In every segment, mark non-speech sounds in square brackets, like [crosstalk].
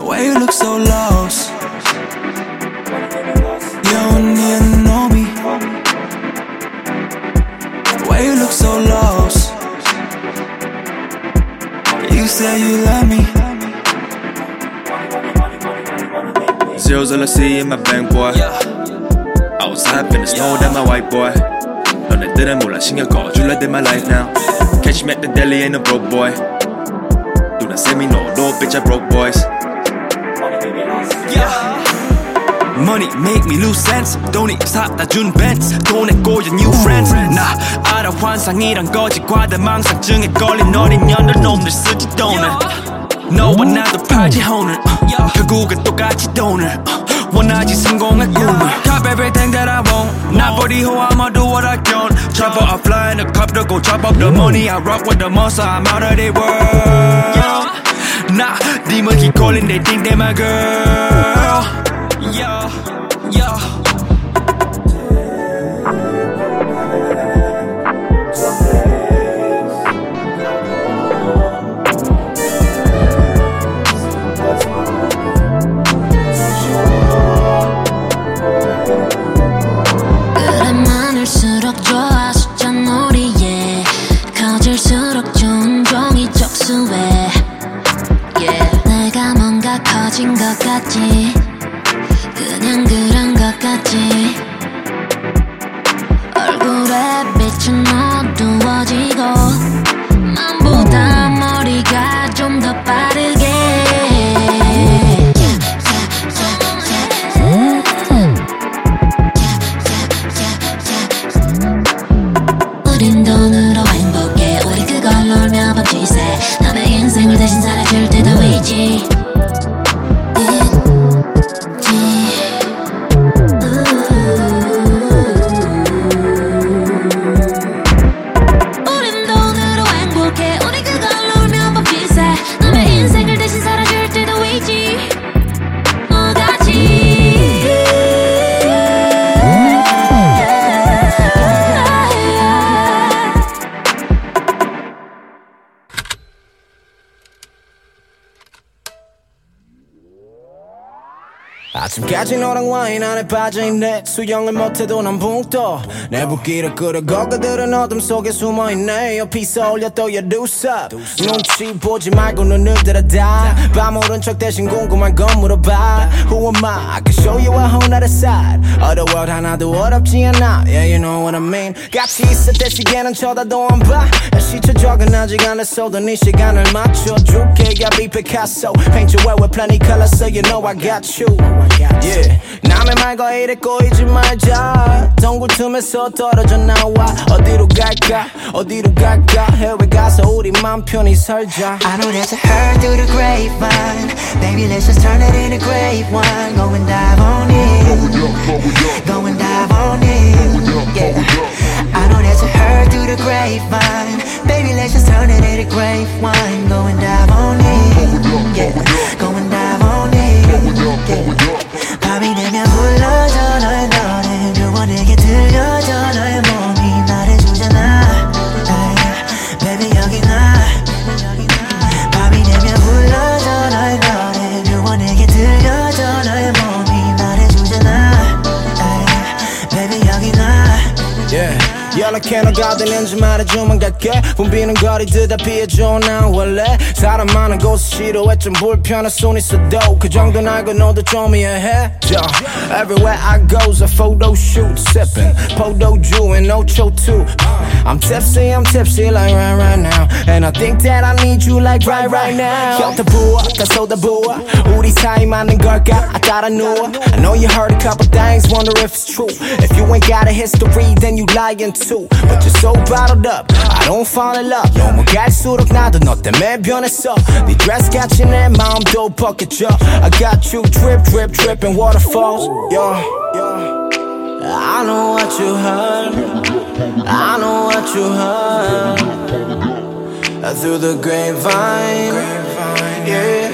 Why you look so lost? Zeros all I see in my bank boy Outside in the snow than my white boy 너네들은 몰라 신경 꺼줄래 than my life now Catch me at the deli ain't a broke boy Do not say me no, no bitch I broke boys Money make me lose sense 돈이 사다 준 벤츠 돈에 꼬여 new friends 나 알아 환상이란 거짓 과대망상증에 걸린 어린 년들 놈들 쓰지 돈을 너와 나도 팔지 혼을 결국은 똑같이 돈을 원하지 성공의 꿈을 Top everything that I want Nobody who I'ma do what I can Chop up, I fly in a copter Go chop up the money I rock with the monster I'm out of the world 나 님은 기콜린 They think they my girl Yeah, yeah 빠져있네 수영을 못해도 난 붕떠 내 붓기를 끌어 거그들은 어둠 속에 숨어있네 옆이서 you do sup 눈치 보지 말고 눈을 들어다 밤 오른 척 대신 궁금한 건 물어봐 Who am I? I can show you a whole nother side Other world 하나도 어렵지 않아 Yeah you know what I mean 같이 있을 때 시계는 쳐다도 안봐 시초 적은 아직 안 했어도 네 시간을 맞춰줄게 Yeah be Picasso Paint your way with plenty colors so you know I got you Yeah 남의 말 과 이래 꼬이지 말자 동굴 틈에서 떨어져 나와 어디로 갈까 어디로 갈까 해외 가서 우리 맘 편히 살자 I know there's a hurt through the grapevine. Baby, let's just turn it into great wine. Go and dive on it. Go and dive on it. Yeah. I know there's a hurt through the grapevine. Baby, let's just turn it into great wine. Go and dive on it. Yeah. Go and dive on it. Yeah. 밤이 되면 불러줘 너의 노래 누워 내게 들려줘 너 연락해 너 가득는지 말해주면 갈게 붐비는 거리 대답해줘 난 원래 사람 많은 곳을 싫어해 좀 불편한 손 있어도 그 정도는 알고 너도 좀 이해해 yeah. Everywhere I go's a photo shoot Sipping, photo doing no show too I'm tipsy, I'm tipsy like right right now And I think that I need you like right right now 곁에 부어 다 쏟아부어 우리 사이 맞는 걸까 I 따라 누워 I know you heard a couple things wonder if it's true If you ain't got a history then you lying too But you're so bottled up I don't fall in love 너무 갈수록 나도 너 때문에 변했어 네 드레스 같이 내 마음도 벗겨져 I got you drip drip dripping waterfalls yeah, yeah. I know what what you heard. I know what you heard. Through the grapevine. Yeah.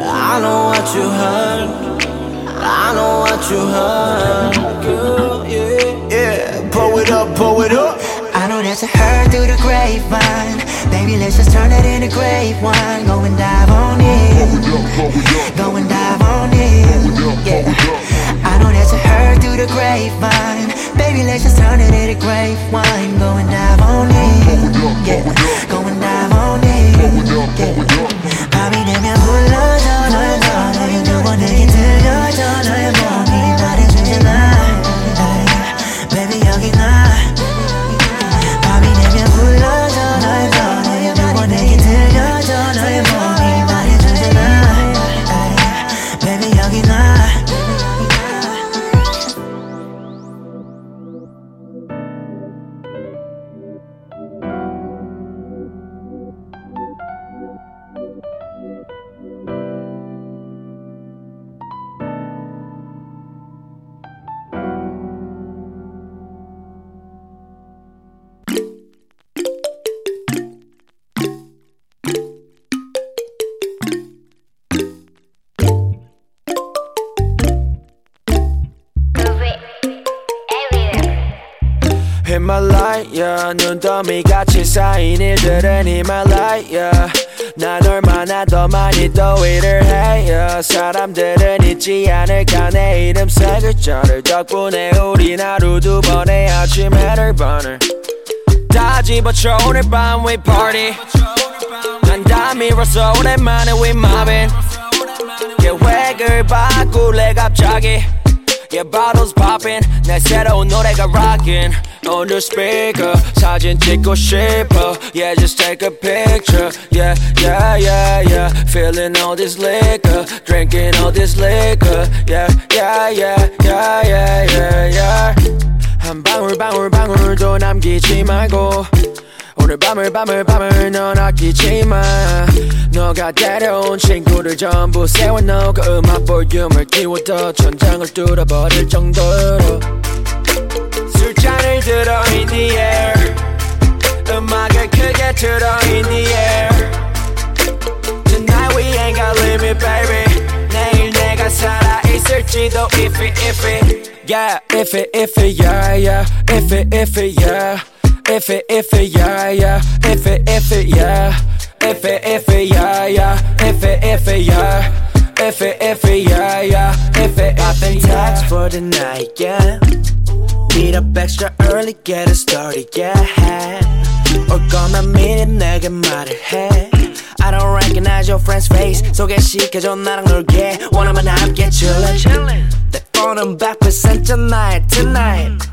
I know what you heard. I know what you heard. Girl, yeah, yeah. Pull it up, pull it up. I know that's a hurt through the grapevine. Baby, let's just turn it into grape wine. Go and dive on it. Go and dive on it. Yeah. I know that's a hurt through the grapevine. Baby, let's just turn it into grape wine. Go and dive on it. Yeah. Go and dive on it. Yeah. 밤이 되면 불러줘 널 전화해 두번 내게 들려줘 너의 몸이 말해주잖아 눈더미 같이 쌓인 일들은 히말라야 난 얼마나 더 많이 더위를 해요. 사람들은 잊지 않을까 내 이름 세 글자를 덕분에 우린 하루 두 번의 아침 해를 번을 다 집어쳐 오늘 밤 we party. 난다 밀었어 오랜만에 we mobbing. 계획을 바꿀래 갑자기 Yeah, bottles popping 내 새로운 노래가 rocking On the speaker 사진 찍고 싶어 Yeah, just take a picture Yeah, yeah, yeah, yeah Feeling all this liquor Drinking all this liquor Yeah, yeah, yeah, yeah, yeah, yeah, yeah 한 방울 방울 방울도 남기지 말고 오늘 밤을 밤을 밤을 넌 아끼지 마 너가 데려온 친구들 전부 세워놓고 음악 볼륨을 키워도 천장을 뚫어버릴 정도로 술잔을 들어 in the air 음악을 크게 틀어 in the air Tonight we ain't got limit baby 내일 내가 살아있을지도 if it if it Yeah if it if it yeah yeah if it if it yeah If it, if it, yeah, yeah. If it, if it, yeah. If it, if it, yeah, yeah. If it, if it, yeah. If it, if it, yeah, yeah. If it, if it, text for the night, yeah. Meet up extra early, get it started, yeah. 올 거면 미리 내게 말을 해. I don't recognize your friend's face. 소개시켜줘 나랑 놀게. 원하면 함께 chillin'. 내 폰은 100% tonight, tonight.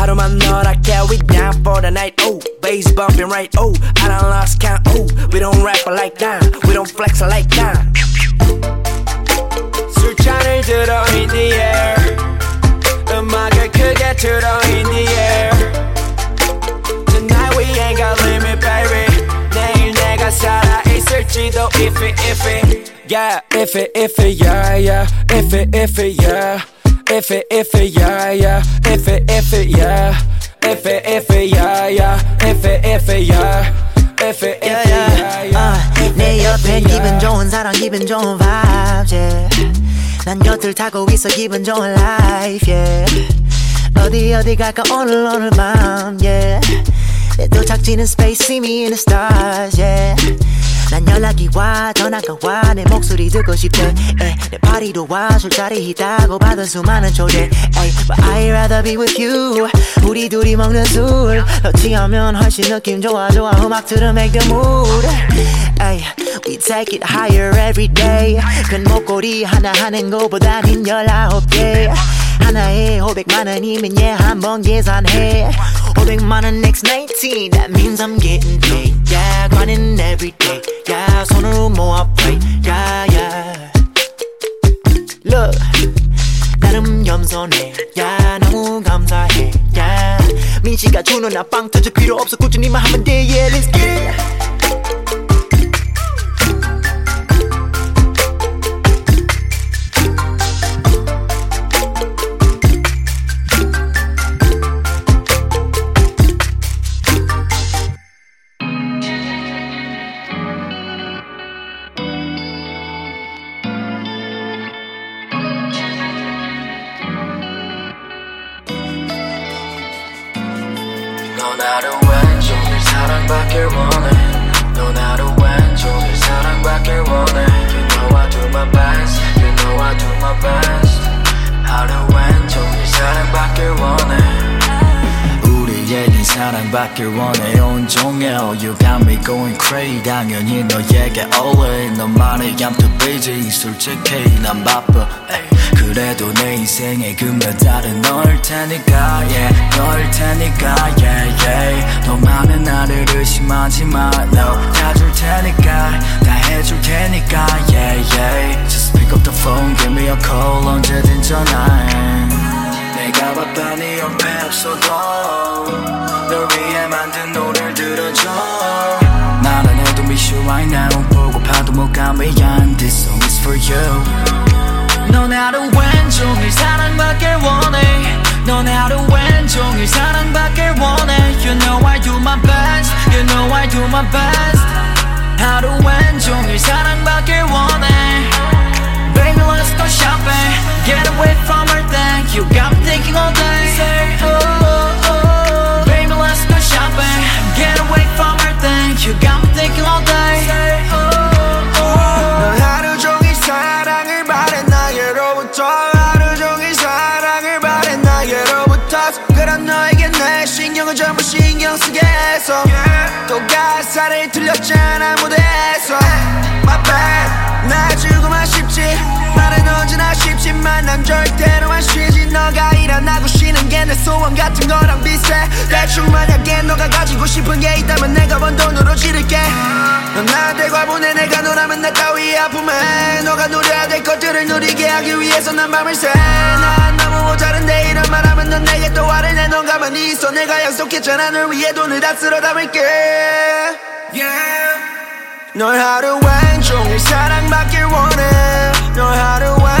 하루만 너랄게 we down for the night oh bass bumping right oh I done lost count oh we don't rap like that we don't flex like that 술잔을 들어 in the air 음악을 크게 틀어 in the air Tonight we ain't got limit baby 내일 내가 살아있을지도 if it if it yeah if it if it yeah yeah if it if it yeah If it, if it, yeah, yeah. If it, if it, yeah. If it, if it, yeah, yeah. If it, if it, yeah. If it, if it, yeah, yeah. uh, 내 옆에 기분 좋은 사람 기분 좋은 vibes yeah. 난 곁을 타고 있어 기분 좋은 life yeah. 어디 어디 갈까 오늘 오늘 밤 yeah. 내 도착지는 space see me in the stars yeah. 난 연락이 와 전화가 와 내 목소리 듣고 싶대. 에, 내 파리도 와 술자리 있다고 받은 수많은 초대 에이, But I'd rather be with you. 우리 둘이 먹는 술더 취하면 훨씬 느낌 좋아 좋아. 음악 들으 make the mood. 에이, We take it higher every day. 큰 목걸이 하나 하는 거보단 흰 열아홉 개 하나에 500만 원이면 얘 한번 계산해 500만 원 next 19 That means I'm getting paid Yeah grinding every day Yeah 손으로 모아 pray Yeah yeah Look 나름 겸손해 야 너무 감사해 야 민씨가 주는 나빵 터져 필요 없어 꾸준히만 하면 돼 Yeah let's get it 넌 하루 왼종일 사랑받길 원해 넌 하루 왼종일 사랑받길 원해 You know I do my best You know I do my best. 하루 왼종일 사랑받길 원해 우리에겐 사랑받길 원해 온종일 You got me going crazy 당연히 너에게 always 너만의 I'm too busy 솔직히 난 바빠. 그래도 내 인생의 그 메달은 널 테니까 yeah 널 테니까 yeah yeah 너만은 나를 의심하지 마 no 다줄 테니까 다 해줄 테니까 yeah yeah Just pick up the phone give me a call 언제든 전화해 내가 네 옆에 없어도 널 위해 만든 노래를 들어줘. 나는 해도 miss you right now. 보고파도 못 가미안 This song is for you. 넌 하루 왼종일 사랑받길 원해. 넌 하루 왼종일 사랑받길 원해. You know I do my best. You know I do my best. 하루 왼종일 사랑받길 원해 Baby let's go shopping. Get away from everything You. Got me thinking all day. Say oh oh oh. Baby let's go shopping. Get away from everything You. Got me thinking all day. Say oh 난 절대로 안 쉬지. 너가 일어나고 쉬는 게 내 소원 같은 거랑 비슷해. 대충 만약에 너가 가지고 싶은 게 있다면 내가 번 돈으로 지를게. 넌 나한테 과분해 내가 너라면 나 따위 아픔에. 너가 누려야 될 것들을 누리게 하기 위해서 난 밤을 새난 너무 모자른데 이런 말 하면 넌 내게 또 화를 내넌 가만히 있어. 내가 약속했잖아. 널 위해 돈을 다 쓸어 담을게. 널 하루 왼종일 사랑받길 원해. 널 하루 왼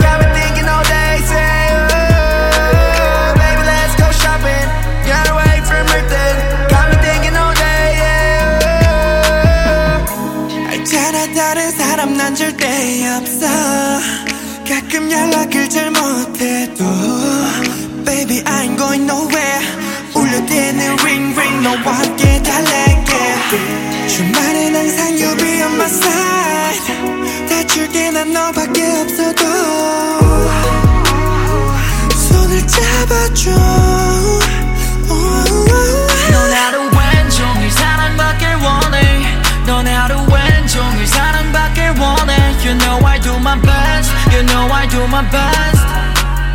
주말엔 항상 you be on my side. 다 줄게 난 너밖에 없어도. 손을 잡아줘. 넌 하루 왼종일 사랑받길 원해. 넌 하루 왼종일 사랑받길 원해. You know I do my best. You know I do my best.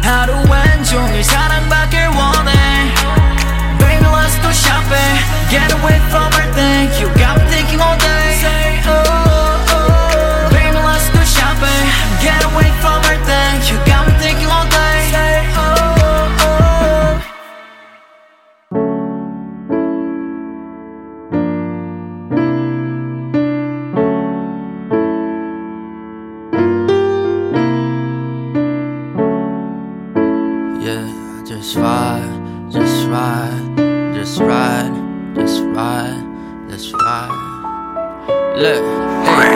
하루 왼종일 사랑받길 원해. Baby let's go shopping. Get away from everything. You got me thinking all day. Say oh oh. oh. Baby let's go shopping. Get away Look,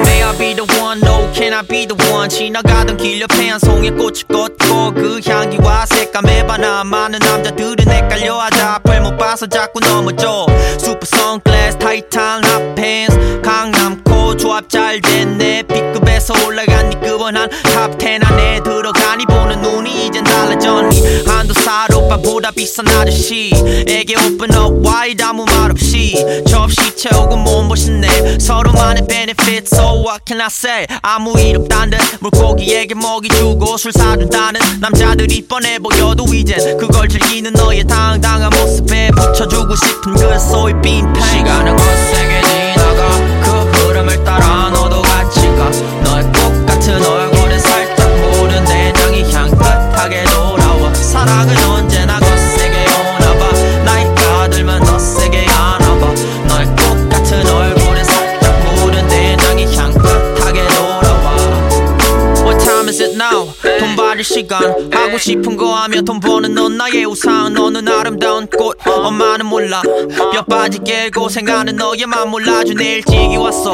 may I be the one? No, can I be the one? 지나가던 길 옆에 한 송이 꽃이 꽂고 그 향기와 색감에 반한 많은 남자들은 헷갈려 하자. 앞을 못 봐서 자꾸 넘어져. 슈퍼 선글라스 타이트한 핫팬츠 강남코 조합 잘 됐네 B급에서 올라간 니 급은 한 top 10 살롱빠보다 비싼 아저씨에게 open up wide 아무 말 없이. 접시 채우고 몸보신네 서로만의 benefit so what can I say? 아무 일 없단 듯. 물고기에게 먹이 주고 술 사준다는 남자들이 뻔해 보여도 이젠 그걸 즐기는 너의 당당한 모습에 붙여주고 싶은 그 소이빈 펜 시간은 거세게 지나가. 그 흐름을 따라 너도 같이 가. 너의 똑같은 얼굴 돈 받을 시간 하고 싶은 거 하며 돈 버는 넌 나의 우상. 너는 아름다운 꽃 엄마는 몰라. 뼈 빠지게 고생하는 너의만 몰라줘 내 일찍이 왔어.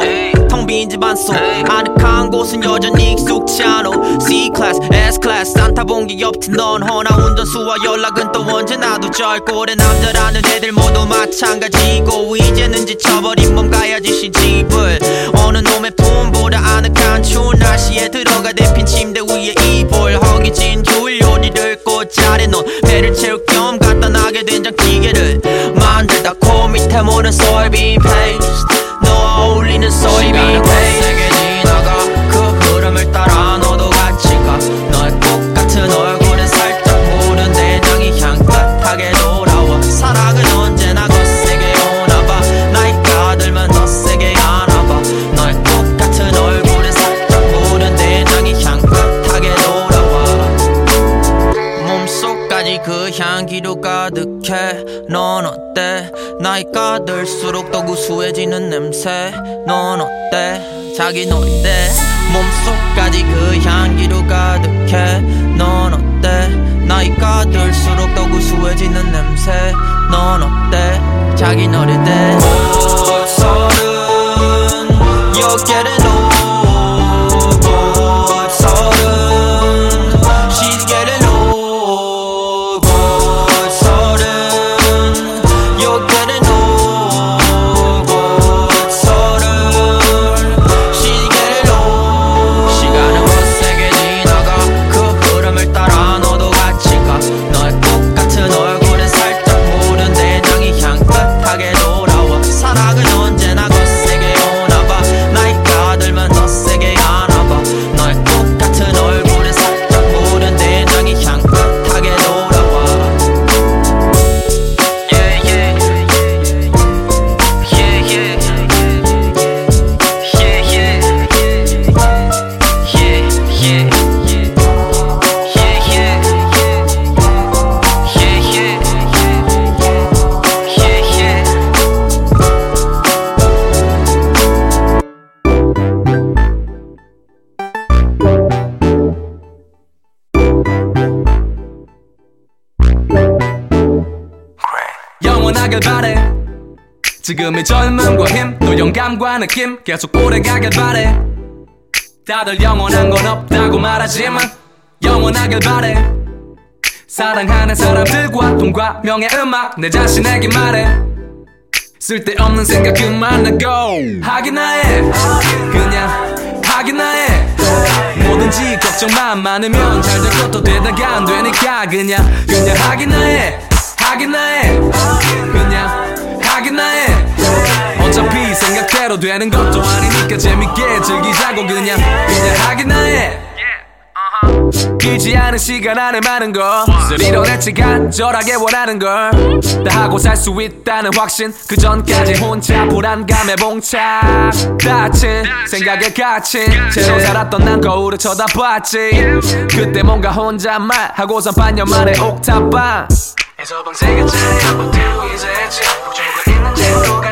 텅 빈 집 안 속 아늑한 곳은 여전히 익숙치 않아. C-클래스, S-클래스 산타 본게 옆팀 넌 허나 운전수와 연락은 또 언제나도 짧고 오래. 남자라는 애들 모두 마찬가지고 이제는 지쳐버린 몸 가야지 시집을. 어느 놈의 품보다 아늑한 추운 날씨에 들어 자기 놀이때 몸속까지 그 향기로 가득해. 넌 어때? 나이가 들수록 더 구수해지는 냄새. 넌 어때? 자기 놀이때 느낌 계속 오래 가길 바래. 다들 영원한 건 없다고 말하지만 영원하길 바래. 사랑하는 사람들과 돈과 명예 음악 내 자신에게 말해. 쓸데없는 생각 그만하고. 하기나 해 그냥 하기나 해 뭐든지 걱정만 많으면 잘 될 것도 되다가 안 되니까 그냥 그냥 하기나 해 하기나 해 그냥 하기나 해 어차피 생각대로 되는 것도 아니니까 재밌게 즐기자고 그냥 그냥 하기나 해. 길지 않은 시간 안에 많은 것을 이뤄냈지 간절하게 원하는 걸 다 하고 살 수 있다는 확신 그 전까지 혼자 불안감에 봉착. 다친 생각에 갇힌 채로 살았던 난 거울을 쳐다봤지. 그때 뭔가 혼잣말 하고선 반년 만에 옥탑방. 에서 방세계짜리 아파트 이제 했지 걱정고 있는 꿈이었지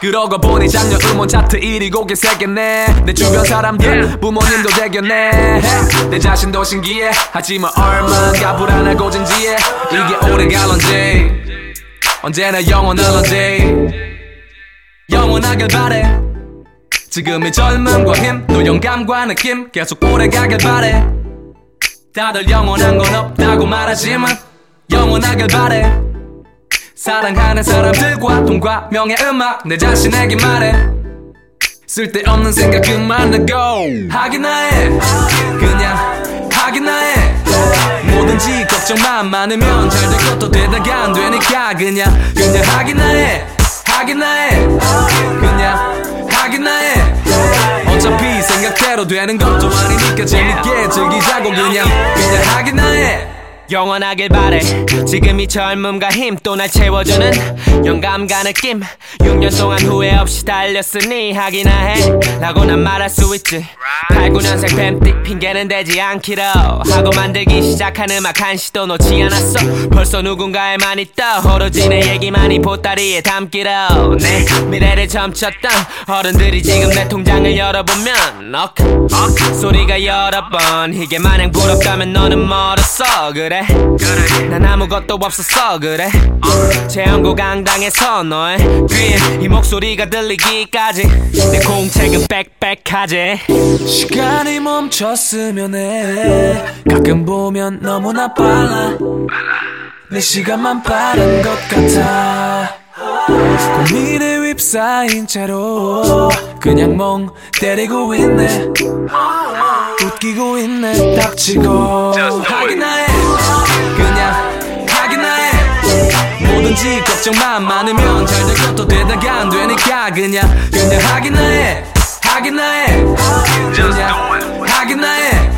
그러고 보니 작년 음원 차트 1위 곡에 새겼네. 내 주변 사람들 부모님도 대견해. 내 자신도 신기해. 하지만 얼마나 불안하고 진지해. 이게 오래 갈런지. 언제나 영원할런지. 영원하길 바래. 지금의 젊음과 힘 또 영감과 느낌 계속 오래가길 바래. 다들 영원한 건 없다고 말하지만 영원하길 바래 사랑하는 사람들과 돈과 명예 음악 내 자신에게 말해. 쓸데없는 생각 그만하고. 하기나 해. 그냥 하기나 해. 뭐든지 걱정만 많으면 잘 될 것도 되다가 안 되니까 그냥 그냥 하기나 해. 하기나 해. 그냥 하기나 해. 어차피 생각대로 되는 것도 아니니까 재밌게 즐기자고 그냥. 그냥 하기나 해 영원하길 바래. 지금 이 젊음과 힘 또 날 채워주는 영감과 느낌. 6년 동안 후회 없이 달렸으니 하기나 해. 라고 난 말할 수 있지. 8, 9년생 뱀띠 핑계는 되지 않기로. 하고 만들기 시작한 음악 한 시도 놓지 않았어. 벌써 누군가의 많이 떠오르지 내 얘기만이 보따리에 담기로. 내 미래를 점쳤던 어른들이 지금 내 통장을 열어보면 억, 억 소리가 여러 번 이게 마냥 부럽다면 너는 멀었어. 그래 난 아무것도 없었어 그래? 재연고 강당에서 너의 귀에 이 목소리가 들리기까지 내 공책은 빽빽하지. 시간이 멈췄으면 해. 가끔 보면 너무나 빨라. 내 시간만 빠른 것 같아. 고민에 휩싸인 채로 그냥 멍 때리고 있네. 웃기고 있네 닥치고. 하기나 해 그냥 하기나 해. 뭐든지 걱정만 많으면 잘 될 것도 되다가 안 되니까 그냥 그냥 하기나 해. 하기나 해. 그냥 하기나 해.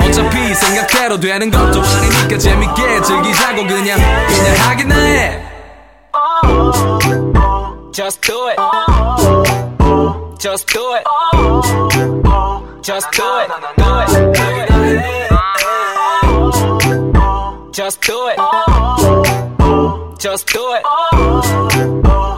어차피 생각대로 되는 것도 아니니까 재밌게 즐기자고 그냥 그냥 하기나 해. Just do it. Just do it. Just do it. Do it Just do it. Oh. Just do it oh.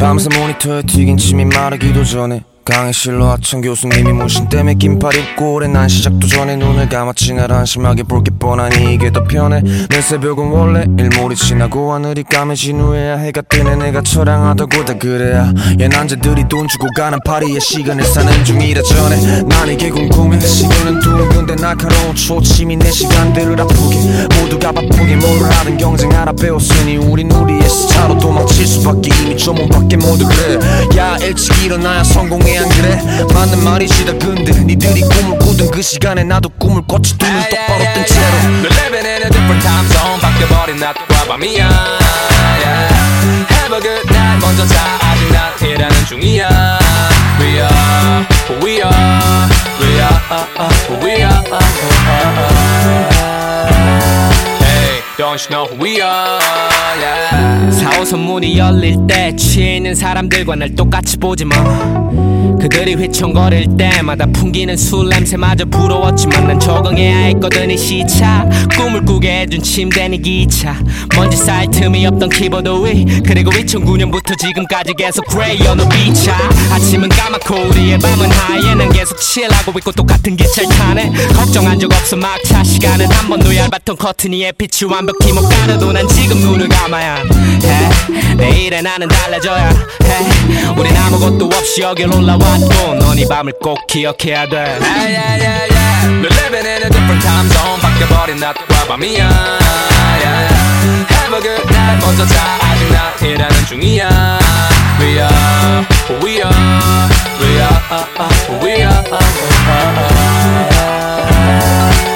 밤새 모니터에 튀긴 침이 마르기도 전에 강의실로 하천 교수님이 문신 때문에 긴팔 입고 오래 난 시작도 전에 눈을 감았지 날 한심하게 볼 게 뻔하니 이게 더 편해. 내 새벽은 원래 일몰이 지나고 하늘이 까매진 후에야 해가 뜨네. 내가 처량하다고 다 그래야. 얘 남자들이 돈 주고 가는 파리에 시간을 사는 중이라 전에. 난 이게 궁금해 시계는 둥근데 날카로운 초침이 내 시간들을 아프게. 모두가 바쁘게 뭐를 하든 경쟁하라 배웠으니 우린 우리의 스타로 도망칠 수밖에. 이미 조문 밖에 모두 그래. 야 일찍 일어나야 성공해 안 그래 맞는 말이지 다 근데 니들이 꿈을 꾸던 그 시간에 나도 꿈을 꿨지 눈을 똑바로 뜬 채로 We're living in a different time zone 바뀌어버린 낮과 밤이야 yeah. Have a good night 먼저 자 아직 난 일하는 중이야 We are who we are don't you know who we are yeah. 4호선 문이 열릴 때 취해 있는 사람들과 날 똑같이 보지 마. 그들이 휘청거릴 때마다 풍기는 술 냄새마저 부러웠지만 난 적응해야 했거든 이 시차. 꿈을 꾸게 해준 침대는 이 기차. 먼지 쌓일 틈이 없던 키보드 위. 그리고 2009년부터 지금까지 계속 Gray on the beat ya 아침은 까맣고 우리의 밤은 하얘 난 계속 칠하고 있고 똑같은 기차를 타네. 걱정한 적 없어. 막차 시간은 한 번도 얇았던 커튼 위에 빛이 완벽 히 못 가려도 난 지금 눈을 감아야 해 내일의 나는 달라져야 해 우린 아무것도 없이 여길 올라왔고 넌 이 밤을 꼭 기억해야 돼 Yeah, yeah, yeah, yeah. We're living in a different time zone 바뀌어버린 낮과 밤이야 yeah. Have a good night 먼저 자 아직 난 일하는 중이야 We are we are We are who we are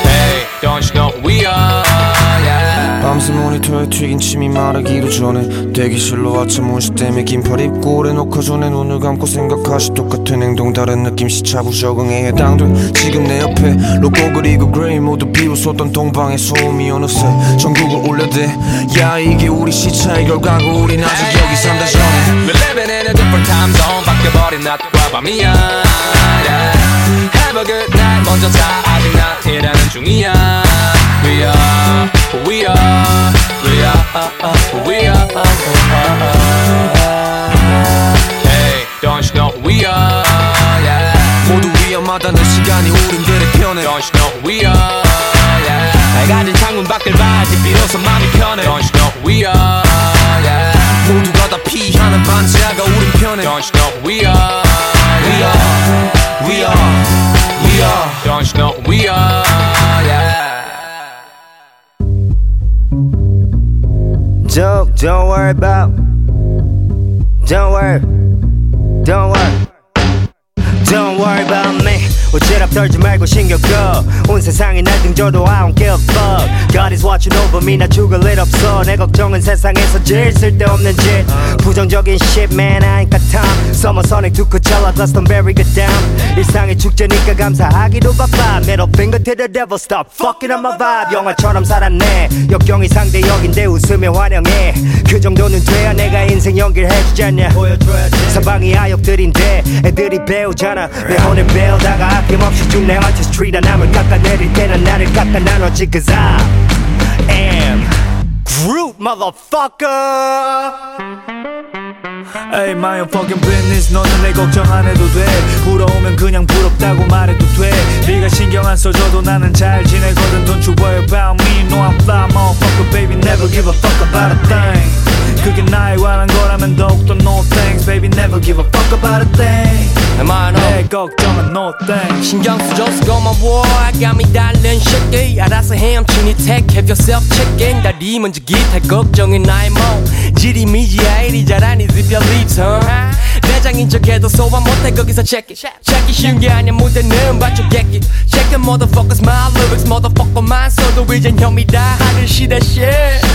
Hey don't you 모니터에 튀긴 침이 마르기도 전에 대기실로 아침 문시 때문에 긴팔 입고 오래 놓고 전에 눈을 감고 생각하시 똑같은 행동 다른 느낌 시차부 적응에 해당돼 지금 내 옆에 로고 그리고 그레이 모두 비웃었던 동방의 소음이 어느새 전국을 울려대. 야 이게 우리 시차의 결과고 우린 아직 여기 산다 전에. We're living in a different time zone 바뀌어버린 낮과 밤이야 yeah. Have a good night. 먼저 자 아직 난 일하는 중이야. We are we are We are who we are Hey don't you know who we are yeah. 모두 위험하다는 시간이 우린들의 편에 Don't you know who we are yeah. 밝아진 창문 밖을 봐야지 비로소 마음이 편해 Don't you know who we are yeah. 모두가 다 피하는 반지하가 우린 편해 Don't you know we are We are We are We are Don't you know we are Don't, don't worry about. Don't worry. Don't worry. Don't worry about me. 어지럽 떨지 말고 신경 꺼. 온 세상이 날 등져도 I don't give a fuck. God is watching over me. 나 죽을 일 없어. 내 걱정은 세상에서 제일 쓸데없는 짓. 부정적인 shit, man. I ain't got time. Summer Sonic 두 Coachella, Glastonbury get down. 일상이 축제니까 감사하기도 바빠. Middle finger to the devil, stop fucking up my vibe. 영화처럼 살았네. 역경이 상대역인데 웃으며 환영해. 그 정도는 돼야 내가 인생 연기를 해주잖냐. 사방이 아역들인데 애들이 배우잖아. 내 오늘 배우다가 아낌없이 죽내 artistry 다 남을 깎아내릴 때는 나를 깎아 나눠지 Cause I am Groot, motherfucker. Hey, my own fucking business 너는 내 걱정 안 해도 돼 부러우면 그냥 부럽다고 말해도 돼 네가 신경 안 써줘도 나는 잘 지내거든 Don't you worry about me No I'm fly motherfucker baby Never give a fuck about a thing 그게 나에 관한 거라면 더욱더 no thanks Baby never give a fuck about a thing Am I no? 내 걱정은 no thanks 신경 쓰줘서 고마워 I got me darling shaky 알아서 헤엄치니 take have yourself chicken 다리 먼저 기타 걱정은 나의 몸 지리미지야 이리 잘하니 if you leave son 대장인 척해도 소화 못해. 거기서 check it. it 쉬운 게 아니야. 무대는 객기 check it motherfuckers. My lyrics motherfucker만 써도 이젠 형이 다 하는 시대 shit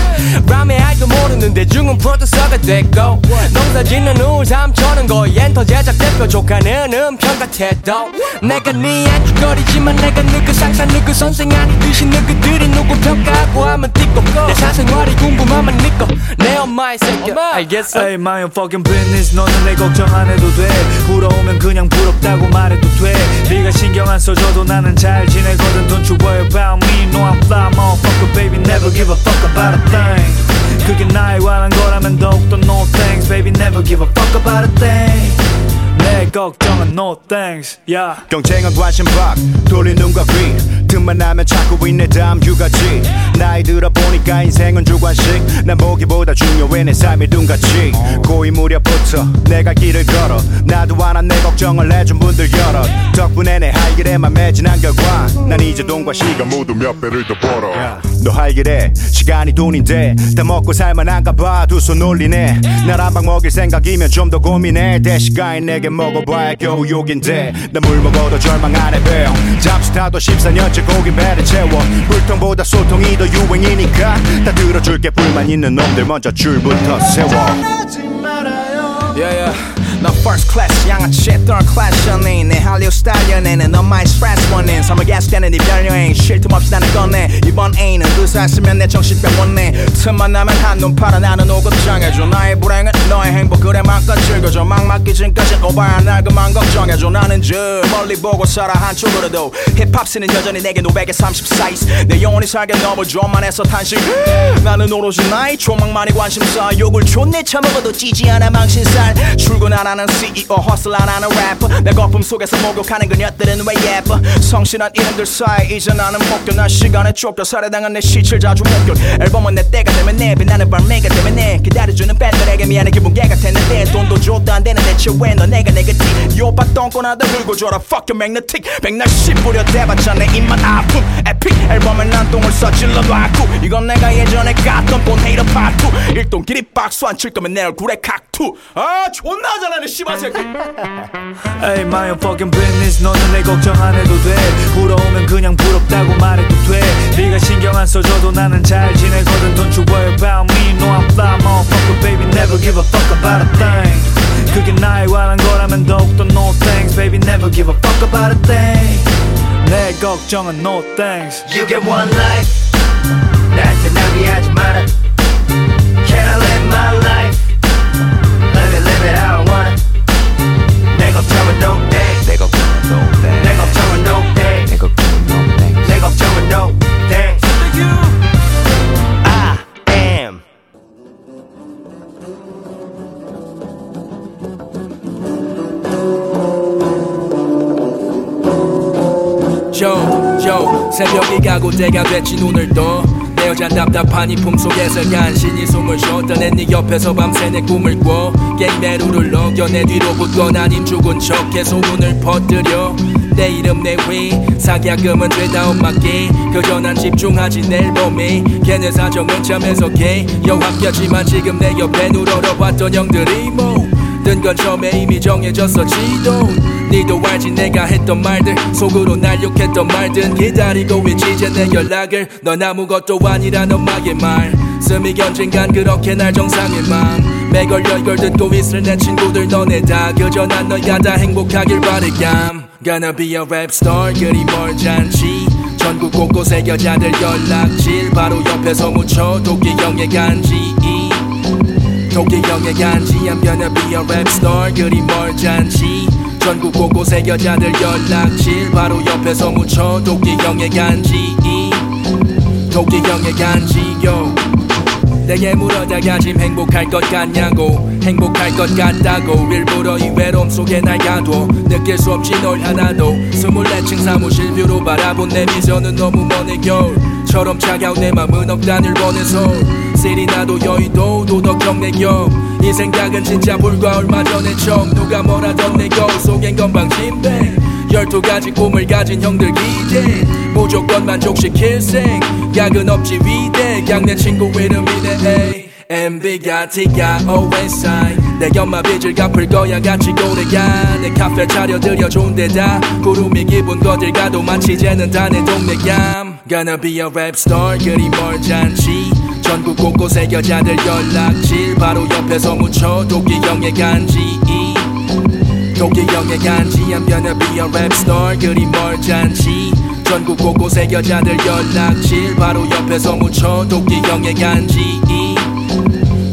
람의 알도 모르는 대중은 프로듀서가 됐고 농사 짓는 후 삼촌은 거의 엔터 제작 대표 조카는 음평 같아도. 내가 네 안주거리지만 내가 누구 상사 누구 선생 아니듯이 누구들이 누구 평가하고 하면 띠고 내 사생활이 궁금하면 니꺼. 내 엄마의 새끼. 알겠어. Hey, my own fucking business. 너는 내 걱정 안 해도 돼 부러우면 그냥 부럽다고 말해도 돼 네가 신경 안 써줘도 나는 잘 지내거든 Don't you worry about me No I'm fly motherfucker baby Never give a fuck about a thing 그게 나에 관한 거라면 더욱더 no thanks Baby never give a fuck about a thing 내 걱정은 no thanks yeah. 경쟁은 관심 밖 돌린 눈과 귀. 틈만 나면 찾고 있네 다음 휴가지. 나이 들어보니까 인생은 주관식. 난 보기보다 중요해 내 삶이 눈같이. 고이 무렵부터 내가 길을 걸어. 나도 안한 내 걱정을 해준 분들 여러. 덕분에 내 할 길에만 매진한 결과. 난 이제 돈과 시간 모두 몇 배를 더 벌어. 너 할 길에 시간이 돈인데 다 먹고 살만한가 봐. 두 손 올리네. 날 한 방 먹일 생각이면 좀 더 고민해. 대시가인 내게 먹어봐야 겨우 욕인데. 나 물 먹어도 절망 안해 배요 잠시 타도 14년째 고기 배를 채워. 불통보다 소통이 더 유행이니까. 다 들어줄게 불만 있는 놈들 먼저 줄부터 세워. Yeah, yeah. 너 first class 양아치 third class 연예인 내 할리우드 스타일 연예는 너 마이 스트레스 원인 선물 계속되는 이별 여행 쉴 틈 없이 나는 꺼내. 이번 A는 의사 쓰면 내 정신병 원내. 틈만 나면 한눈 팔아 나는 오급장해줘 나의 불행은 너의 행복 그래 맘껏 즐겨줘. 막 맞기 전까진 오바야 날 그만 걱정해줘. 나는 저 멀리 보고 살아 한쪽으로도. 힙합씬은 여전히 내게 530 사이즈. 내 영혼이 살게 너무 좀만 해서 탄식. [gasps] 나는 오로지 나의 조망만이 관심사. 욕을 존내 처먹어도 찌지 않아 망신살. 출근 안 하는 CEO 허슬 안 하는 래퍼 내 거품 속에서 목욕하는 그녀들은 왜 예뻐? 성실한 이름들 사이 이제 나는 목표 난 시간에 쫓겨 살해당한 내 시칠 자주 목결 앨범은 내 때가 되면 내비 나는 발매가 되면 내. 기다려주는 팬들에게 미안해 기분 개가 됐는데. 돈도 줘도 안 되는 대체 왜너 내가 내가 티 요바 똥꼬나도 들고 줘라 fuck you magnetic. 백날 씨 뿌려 대봤자 내 입만 아픔. 에픽 앨범에 난 똥을 써질러 놔고 이건 내가 예전에 깠던 본 헤이터 파트 일동 길이 박수 안 칠 거면 내 얼굴에 각투. 아 존나 잘 하네 씨발 새끼 Hey, my own fucking business 너는 내 걱정 안 해도 돼 부러우면 그냥 부럽다고 말해도 돼 네가 신경 안 써줘도 나는 잘 지내거든 Don't you worry about me No I'm fly motherfucker baby Never give a fuck about a thing 그게 나에 관한 거라면 더욱더 no thanks Baby never give a fuck about a thing 내 걱정은 no thanks You get one life 나한테 낭비하지 마라 Can I live my life Joe, 새벽이 가고 때가 됐지 눈을 떠. 내 여잔 답답하니 품속에서 간신히 숨을 쉬었던 네 옆에서 밤새 내 꿈을 꿔. 룰을 어겨 내 뒤로 붙건 아님 죽은 척해 소문을 퍼뜨려. 내 이름 내위 사기약금은 죄다 엄마께 그저 난 집중하지 내 앨범이. 걔네 사정은 참 해석해. 영합격지만 지금 내 옆에 누러러 봤던 형들이 뭐 뜬건 처음에 이미 정해졌어 지도. 니도 알지 내가 했던 말들. 속으로 날 욕했던 말든. 기다리고 있지 이제 내 연락을. 넌 아무것도 아니란 엄마의 말. 스미 언젠간 그렇게 날 정상의 맘 매걸려 이걸 듣고 있을 내 친구들 너네 다. 그저 난 너희가 다 행복하길 바래 감 Gonna be a rap star 그리 멀지 않지 전국 곳곳에 여자들 연락질. 바로 옆에서 묻혀 도끼 형의 간지 도끼 형의 간지 be a rap star 그리 멀지 않지 전국 곳곳에 여자들 연락질 바로 옆에서 묻혀 도끼 형의 간지. 도끼 형의 간지 yo 내게 물어다가 지금 행복할 것 같냐고. 행복할 것 같다고. 일부러 이 외로움 속에 날 가둬. 느낄 수 없지 널 하나도 스물네층 사무실 뷰로 바라본 내 미소는 너무 먼의 겨울처럼 차가운 내 맘은 억단을 보내서 쓰리 나도 여의도 도덕적 내겸이 생각은 진짜 불과 얼마 전에 처음. 누가 뭐라던 내 거울 속엔 건방진데 열두 가지 꿈을 가진 형들 기대. 무조건 만족시킬 생각은 없지 위대. 그냥 내 친구 이름이네 MB가 T가 OSI 내 엄마 빚을 갚을 거야 같이 고래가. 내 카페 차려드려 좋은 데다. 구름이 기분 거들 가도 마치 쟤는 다 내 동네 감. Gonna be a rap star 그리 멀지 않지 전국 곳곳에 여자들 연락질 바로 옆에서 묻혀 도끼 형의 간지. 도끼 형의 간지. I'm gonna be a rap star. 그리 멀지 않지. 전국 곳곳에 여자들 연락질 바로 옆에서 묻혀 도끼 형의 간지.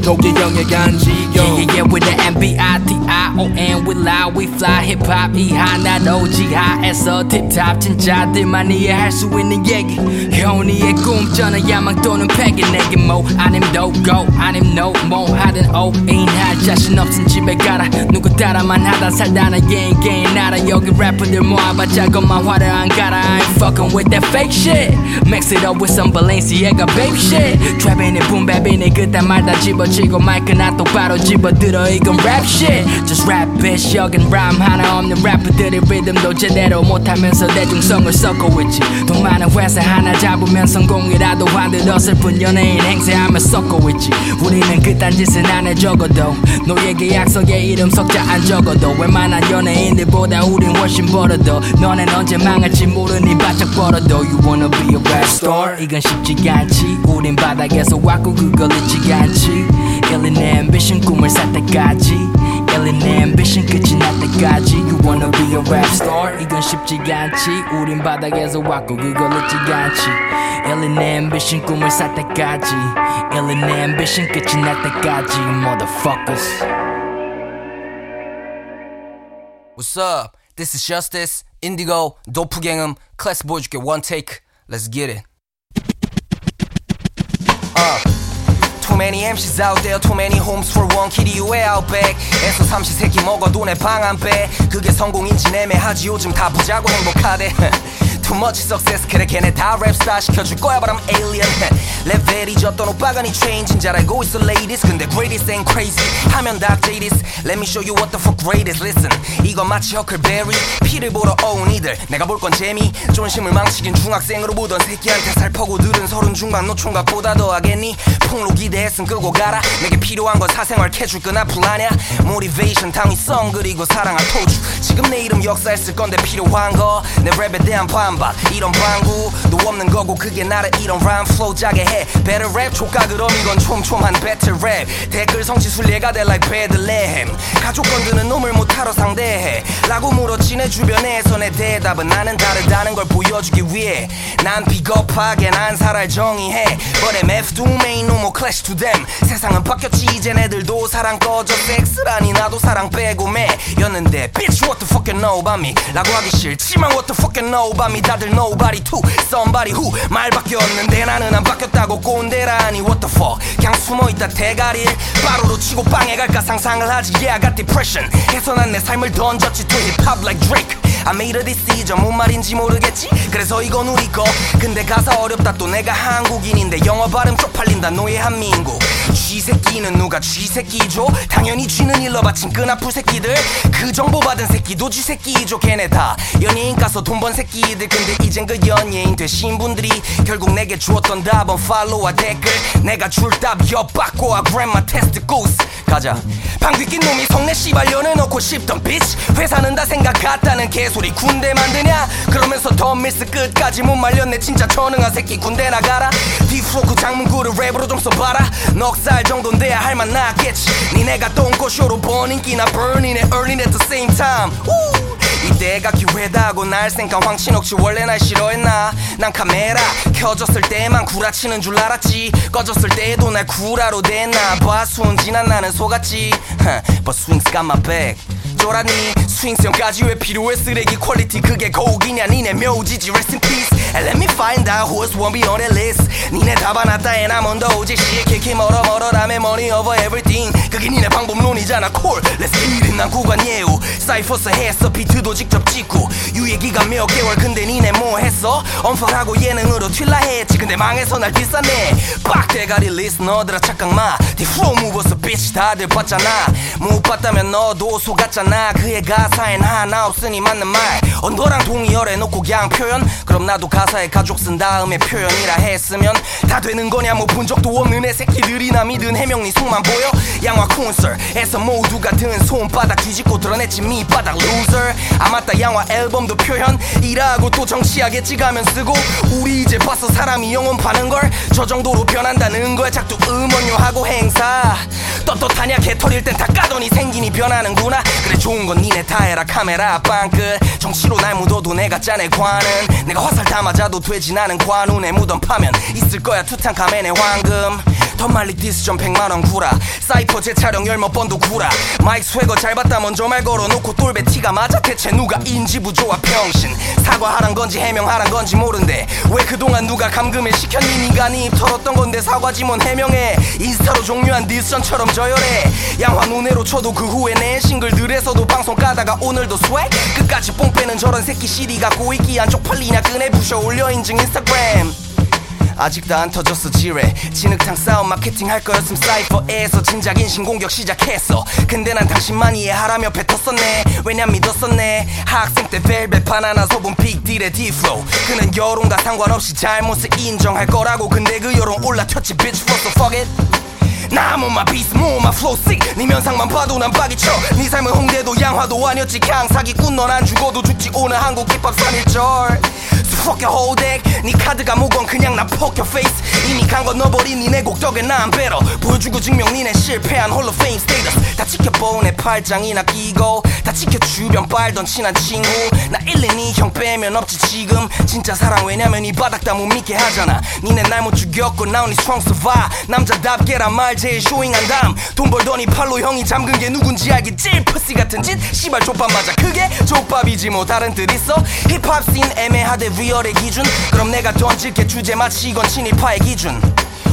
도끼 형의 간지. Yo. Yeah, yeah, with the M-B-I-T-I-O-N We lie, we fly 힙합 이 하나로 지하에서 팁탑 진짜 들만 이해할 수 있는 얘기 현이의 꿈전은 야망 또는 패기 내게 뭐 아님 도고 아님 no 뭐 하든 오인 할 자신 없은 집에 가라 누구 따라만 하다 살다 나 개인 개인 나라 여기 래퍼들 모아봤자 것만 화려한 가라 I ain't fucking with that fake shit. Mix it up with some Balenciaga babe shit. 트랩이니 붐밥이니 그딴 말다 집어치고 마이크나 똑바로 집어들어 이건 랩 shit. Just rap bitch 여긴 rhyme 하나 없는 래퍼들의 리듬도 제대로 못하면서 대중성을 섞고 있지. 돈 많은 회사 하나 잡으면 성공이라도 하듯 어설픈 연예인 행세하며 섞고 있지. 우리는 그딴 짓은 안 해 적어도 너에게 약속에 이름 석자 안 적어도 웬만한 연예인들보다 우린 훨씬 벌어도 너넨 언제 망할지 모르니 바짝 벌어도 You wanna be a rap star. 이건 쉽지가 않지. 우린 바닥에서 왔고 그걸 잊지 않지. 일린 ambition 꿈을 살 때까지 일린 ambition 끝이 날 때까지 You wanna be a rap star 이건 쉽지가 않지 우린 바닥에서 왔고 그걸 잊지 않지 일린 ambition 꿈을 살 때까지 일린 ambition 끝이 날 때까지 Motherfuckers What's up? This is Justice, Indigo, 도프갱음, 클래스 보여줄게 one take. Let's get it. Uh. Too many MCs out there, too many homes for one kitty you way out back. 애써 삼시세끼 먹어도 내방안 빼. 그게 성공인지 애매하지 요즘 다 부자고 행복하대. Too much success 그래 걔네 다 랩스타 시켜줄 거야 but I'm alien 레벨이 졌던 오빠가 니 체인지인 잘 알고 있어 ladies 근데 greatest ain't crazy 하면 다 jadis Let me show you what the fuck greatest listen 이건 마치 허클베리 피를 보러 온 이들 내가 볼 건 재미 존심을 망치긴 중학생으로 보던 새끼한테 살퍼고 들은 서른 중반 노총각보다 더 하겠니 폭로 기대 했음 끄고 가라. 내게 필요한 건 사생활 캐줄 건 앞을 아냐 모티베이션 당위성 그리고 사랑할 토주. 지금 내 이름 역사에 쓸 건데 필요한 거. 내 랩에 대한 반박 이런 방구도 없는 거고 그게 나를 이런 람 플로우 짜게 해. Better 조카 그럼 이건 촘촘한 배틀 랩 댓글 성취 순례가 돼 like 베들레헴 가족 건드는 놈을 못하러 상대해. 라고 물었지 내 주변에서 내 대답은 나는 다르다는 걸 보여주기 위해. 난 비겁하게 난 살아 정의해. But MF do main no more clash to them 세상은 바뀌었지 이젠 애들도 사랑 꺼져 섹스라니 나도 사랑 빼고 매였는데 Bitch what the fuck you know about me 라고 하기 싫지만 what the fuck you know about me 다들 nobody to somebody who 말 바뀌었는데 나는 안 바뀌었다고 꼰대라니 what the fuck 그냥 숨어있다 대가리 바로로 치고 빵에 갈까 상상을 하지 yeah I got depression 해서 난 내 삶을 던졌지 to hip hop like Drake I made a decision 뭔 말인지 모르겠지? 그래서 이건 우리 거. 근데 가사 어렵다 또 내가 한국인인데 영어 발음 쪽팔린다. 노예 한민국. 쥐새끼는 누가 쥐새끼죠? 당연히 쥐는 일러 바친 끈아풀 새끼들. 그 정보 받은 새끼도 쥐새끼죠 걔네 다. 연예인 가서 돈 번 새끼들. 근데 이젠 그 연예인 되신 분들이 결국 내게 주었던 답은 팔로우와 댓글. 내가 줄 답 엿받고와. 그랜마 테스트 고스 가자. 방귀 낀 놈이 성내 씨발 연애놓고 싶던 비치 회사는 다 생각 같다는 개소리 군대 만드냐? 그러면서 덤밀스 끝까지 못 말렸네. 진짜 전능한 새끼 군대 나가라. 디프로크 장문구를 랩으로 좀 써봐라. 넉살 정도는 돼야 할만 나겠지. 니네가 똥꼬쇼로 번 인기나 burning and earning at the same time. 우! 이때가 기회다고 날 생각 황신옥씨 원래 날 싫어했나? 난 카메라 켜졌을 때만 구라치는 줄 알았지. 꺼졌을 때도 날 구라로 댔나. 봐 순진한 나는 속았지. But swings got my back 쫄았니. 스윙성까지 왜 필요해? 쓰레기 퀄리티 그게 거욱이냐? 니네 묘지지. Rest in peace. And let me find out who's won't be on that list. 니네 답안았다 and I'm on the OG shit 키키 멀어 멀어 라면 money over everything. 그게 니네 방법론이잖아 콜. Let's get it 난 구간 예우 사이퍼스 했어 비트도 직접 찍고. 유예기가 몇 개월 근데 니네 뭐 했어? 엄청하고 예능으로 튈라 했지. 근데 망해서 날 비싸네. 빡대가리 listener들아 착각마. 딥플로우 무버스 bitch 다들 봤잖아. 못 봤다면 너도 속았잖아 그의 가사엔 하나 없으니 맞는 말. 언더랑 동의어래 놓고 그냥 표현? 그럼 나도 가사에 가족 쓴 다음에 표현이라 했으면 다 되는 거냐? 뭐 본 적도 없는 애 새끼들이나 믿은 해명 니 속만 보여? 양화 콘서트에서 모두 같은 손바닥 뒤집고 드러냈지 밑바닥 loser 아 맞다. 양화 앨범도 표현? 일하고 또 정치하겠지 가면 쓰고? 우리 이제 봤어 사람이 영혼 파는 걸? 저 정도로 변한다는 거야? 작두 음원료하고 행사. 떳떳하냐? 개털일 땐 다 까더니 생긴이 변하는구나. 그래 좋은 건 니네 다 해라. 카메라 빵끝 정치로 날 묻어도 내가 짜내 관은. 내가 화살 다 맞아도 되지 나는 관운에 무덤 파면 있을 거야. 투탕카멘의 황금 더 말리 디스 좀 백만원 구라. 사이퍼 재촬영 열몇 번도 구라. 마이크 스웨거 잘 봤다 먼저 말 걸어놓고 똘배 티가 맞아 대체 누가 인지 부조와 병신. 사과하란 건지 해명하란 건지 모른대. 왜 그동안 누가 감금을 시켰니 니가 니입 털었던 건데 사과지 뭔 해명해? 인스타로 종료한 diss전처럼 저열해. 양화 논외로 쳐도 그 후에 낸 싱글들에서도 방송 까다가 오늘도 swag? 끝까지 뽕 빼는 저런 새끼 있기 안 쪽팔리냐? 끈에 부셔 올려 인증 인스타그램 아직도 안 터졌어 지뢰. 진흙탕 싸움 마케팅 할 거였음 사이퍼 에서 진작 인신공격 시작했어. 근데 난 당신만 이해하라며 뱉었었네. 왜냐 믿었었네. 학생 때 벨벳 바나나 소분 빅딜의 딥플로우 그는 여론과 상관없이 잘못을 인정할 거라고. 근데 그 여론 올라튀었지 bitch fuck so fuck it. 나 모마 비스 모마 플로우 씩네 면상만 봐도 난 빠기쳐. 네 삶은 홍대도 양화도 아니었지. 그냥 사기꾼 넌 안 죽어도 죽지. 오늘 한국 힙합 3일절 Whole deck 네 카드가 무건 그냥 나 your face. 이미 간건 너버린 니네 곡 덕에 나안 배러. 보여주고 증명 니네 실패한 홀로 페임 스테이터스 다 지켜보네 팔짱이나 끼고. 다 지켜 주변 빨던 친한 친구. 나 1, 2, 2형 빼면 없지 지금. 진짜 사랑 왜냐면 이 바닥 다 못 믿게 하잖아. 니네 날 못 죽였고 나 only strong survive. 남자답게란 말 제일 쇼잉한 다음. 돈 벌더니 팔로 형이 잠근 게 누군지 알겠지? 푸시 같은 짓? 씨발 족밥 맞아. 그게 족밥이지 뭐. 다른 뜻 있어? 힙합 씬 애매하대 real의 기준. 그럼 내가 던질게 주제 마치 이건 친일파의 기준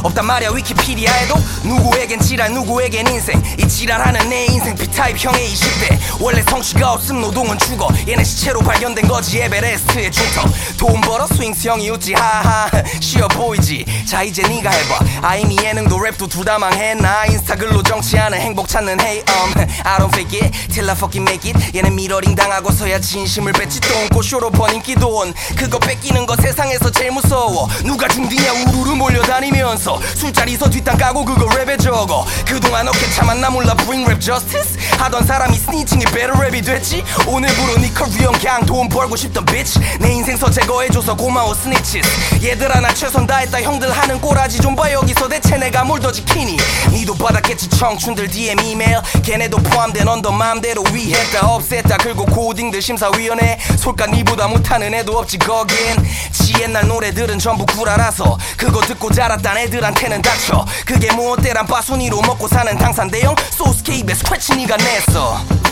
없단 말야 위키피디아에도. 누구에겐 지랄 누구에겐 인생. 이 지랄하는 내 인생 B type 형의 20대 원래 성취가 없음 노동은 죽어. 얘네 시체로 발견된 거지 에베레스트의 중턱 돈 벌어 스윙스 형이 웃지 하하. [laughs] 쉬어 보이지. 자 이제 네가 해봐. 아 이미 예능도 랩도 둘 다 망했나 인스타 글로 정치하는 행복 찾는 hey um. [laughs] I don't fake it till I fucking make it. 얘네 미러링 당하고서야 진심을 뱉지. 똥꼬쇼로 번 인기 돈 그거 뺏기는 거 세상에서 제일 무서워. 누가 중딩이야 우르르 몰려다니면서 술자리에서 뒷땅 까고 그거 랩에 적어. 그동안 어떻게 참았나 몰라 bring rap justice. 하던 사람이 스니칭이 better 랩이 됐지. 오늘부로 네 커리어 그냥 돈 벌고 싶던 bitch. 내 인생서 제거해줘서 고마워 스니치스 얘들아 나 최선 다했다 형들 하는 꼬라지 좀 봐 여기서 대체 내가 뭘 더 지키니? 니도 받았겠지 청춘들 DM 이메일 걔네도 포함된 언더 맘대로 위했다 없앴다. 그리고 고딩들 심사위원회. 솔까 니보다 못하는 애도 없지 거긴. 지 옛날 노래들은 전부 구라라서. 그거 듣고 자랐단 애들 한테는 닥쳐. 그게 무엇대란 빠순이로 먹고 사는 당산 대형 소스케이프에 스크래치 니가 냈어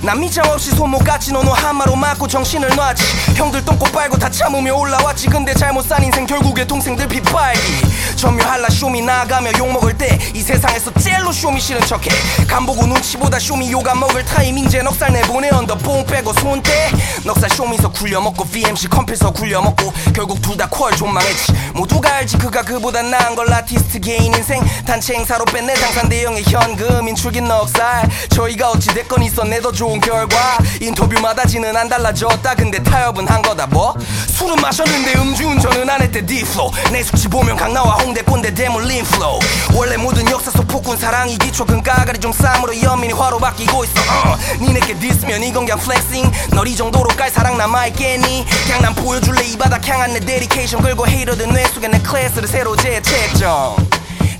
난 미장 없이 손목같이 너너 한마로 맞고 정신을 놨지. 형들 똥꼬 빨고 다 참으며 올라왔지. 근데 잘못 산 인생 결국에 동생들 빗발기 점유할라 쇼미 나가며 욕먹을 때 이 세상에서 젤로 쇼미 싫은 척해. 간보고 눈치보다 쇼미 요가 먹을 타이밍 제 넉살 내보내 언더 뽕 빼고 손대. 넉살 쇼미서 굴려먹고 VMC 컴퓨터 굴려먹고 결국 둘 다 콜 존망했지. 모두가 알지 그가 그보다 나은 걸 아티스트 개인 인생. 단체 행사로 뺐네 당산 대형의 현금 인출긴 넉살. 저희가 어찌됐건 있었네. 더좋 은 결과. 인터뷰마다 지는 안 달라졌다. 근데 타협은 한 거다. 뭐? 술은 마셨는데 음주운전은 안 했대. 디플로 내 수치 보면 강나와 홍대 꼰대 대물림 플로우. 원래 모든 역사 속 폭군 사랑이 기초 근가가리 좀 쌈으로 연민이 화로 바뀌고 있어. 어. 니네께 디스면 이건 그냥 플렉싱 널 이 정도로 깔 사랑 남아있겠니? 그냥 난 보여줄래? 이 바닥 향한 내 데디케이션 걸고 헤이러들 뇌 속에 내 클래스를 새로 재책정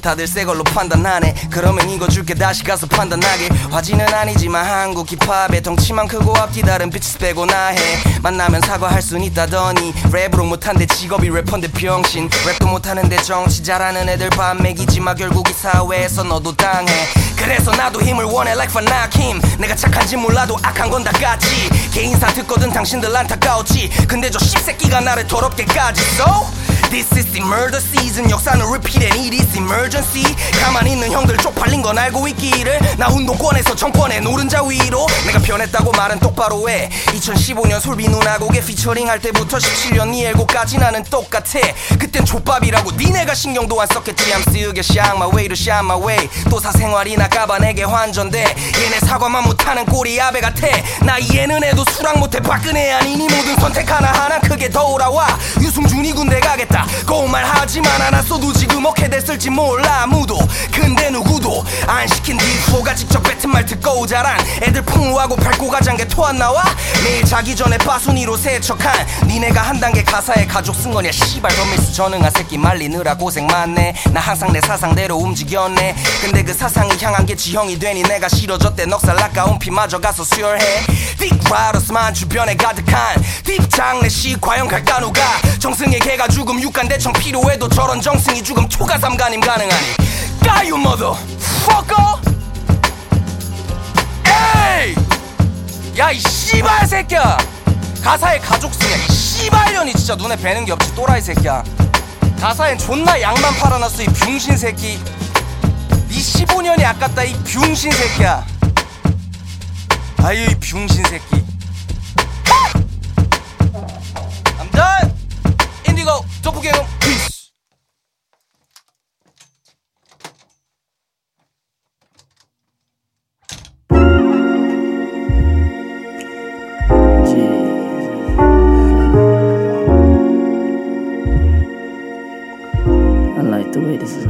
다들 새 걸로 판단하네. 그러면 이거 줄게 다시 가서 판단하게. 화지는 아니지만 한국 힙합의 덩치만 크고 앞뒤 다른 비치 빼고 나해. 만나면 사과할 순 있다더니 랩으로 못한데 직업이 래퍼인데 병신. 랩도 못하는데 정치 잘하는 애들 밥 먹이지만 결국 이 사회에서 너도 당해. 그래서 나도 힘을 원해 like 파나킴 내가 착한지 몰라도 악한 건 다 같지. 개인사 듣거든 당신들 안타까웠지. 근데 저 씹새끼가 나를 더럽게까지 so This is the murder season. 역사는 repeat and it is emergency. 가만히 있는 형들 쪽팔린 건 알고 있기를. 나 운동권에서 정권의 노른자 위로. 내가 변했다고 말은 똑바로 해. 2015년 솔비 누나 곡에 피처링 할 때부터 17년 이 엘고까지 나는 똑같아. 그땐 족밥이라고 니네가 신경도 안 썼겠지. I'm still get shine my way to shine my way. 또 사생활이나 까봐 내게 환전돼. 얘네 사과만 못하는 꼬리 아베 같아. 나 얘는 애도 수락 못해. 박근혜 아니니 모든 선택 하나하나 크게 돌아와. 유승준이 군대 가겠다 고운 말 하지만 않았어도 지금 어떻게 됐을지 몰라 아무도. 근데 누구도 안 시킨 디포가 직접 뱉은 말 듣고 자란 애들 풍우하고 밟고 가장 게 토 안 나와? 매일 자기 전에 빠순이로 세척한 니네가 한 단계 가사에 가족 쓴 거냐? 씨발 더미스 전능한 새끼 말리느라 고생 많네. 나 항상 내 사상대로 움직였네. 근데 그 사상이 향한 게 지형이 되니 내가 싫어졌대. 넉살 아까운 피마저 가서 수혈해. 딕라더스만 주변에 가득한 딥장례식 과연 갈까 누가? 정승의 개가 죽음 육간 대청 필요해도 저런 정승이 죽음 초가 삼간임 가능하니. 까유 머더 퍼커 에이 야이 씨발 새끼야! 가사에 가족 쓰냐 이 씨발년이 진짜 눈에 뵈는 게 없지 또라이 새끼야. 가사엔 존나 양만 팔아놨어 이 병신 새끼. 네 15년이 아깝다 이 병신 새끼야. 아유 이 병신 새끼. I'm done 인디고 돋보기금 peace I like the way this is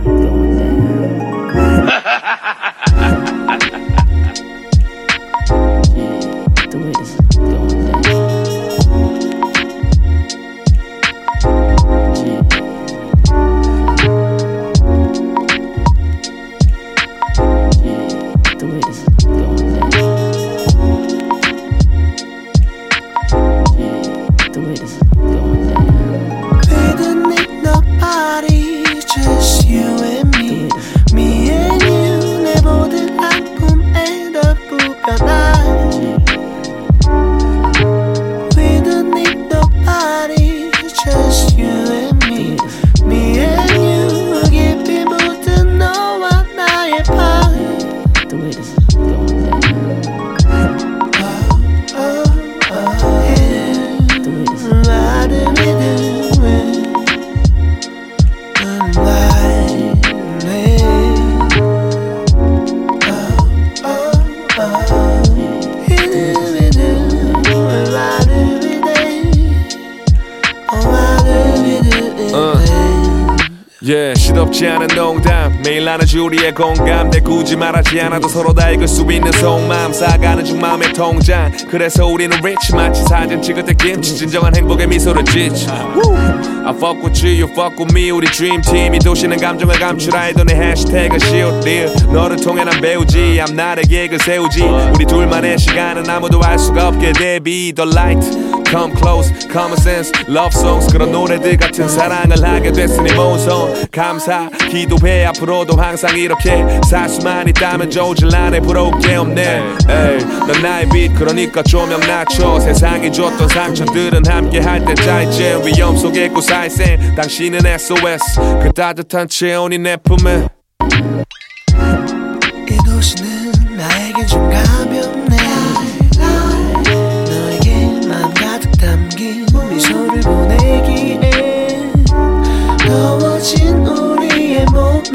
예, 시덥지 않은 농담. 매일 나는 우리의 공감. 내 굳이 말하지 않아도 서로 다 읽을 수 있는 속마음. 쌓아가는 중 마음의 통장. 그래서 우리는 rich. 마치 사진 찍을 때 김치. 진정한 행복의 미소를 짓지! I fuck with you, you fuck with me. 우리 dream team. 이 도시는 감정을 감추라 해도 내 해시태그 shield real 너를 통해 난 배우지. A 계획을 세우지. 우리 둘만의 시간은 아무도 알 수가 없게 대비. The light Come close, common sense, love songs. 그런 노래들 같은 사랑을 하게 됐으니 모성 감사 기도해. 앞으로도 항상 이렇게 살 수만 있다면 조질 안에 부러울 게 없네. 에이, 넌 나의 빛. 그러니까 조명 낮춰. 세상이 줬던 상처들은 함께 할 때자 이제 위험 속에 고사일생 당신은 SOS 그 따뜻한 체온이 내 품에. 이 도시는 나에게 좀 가볍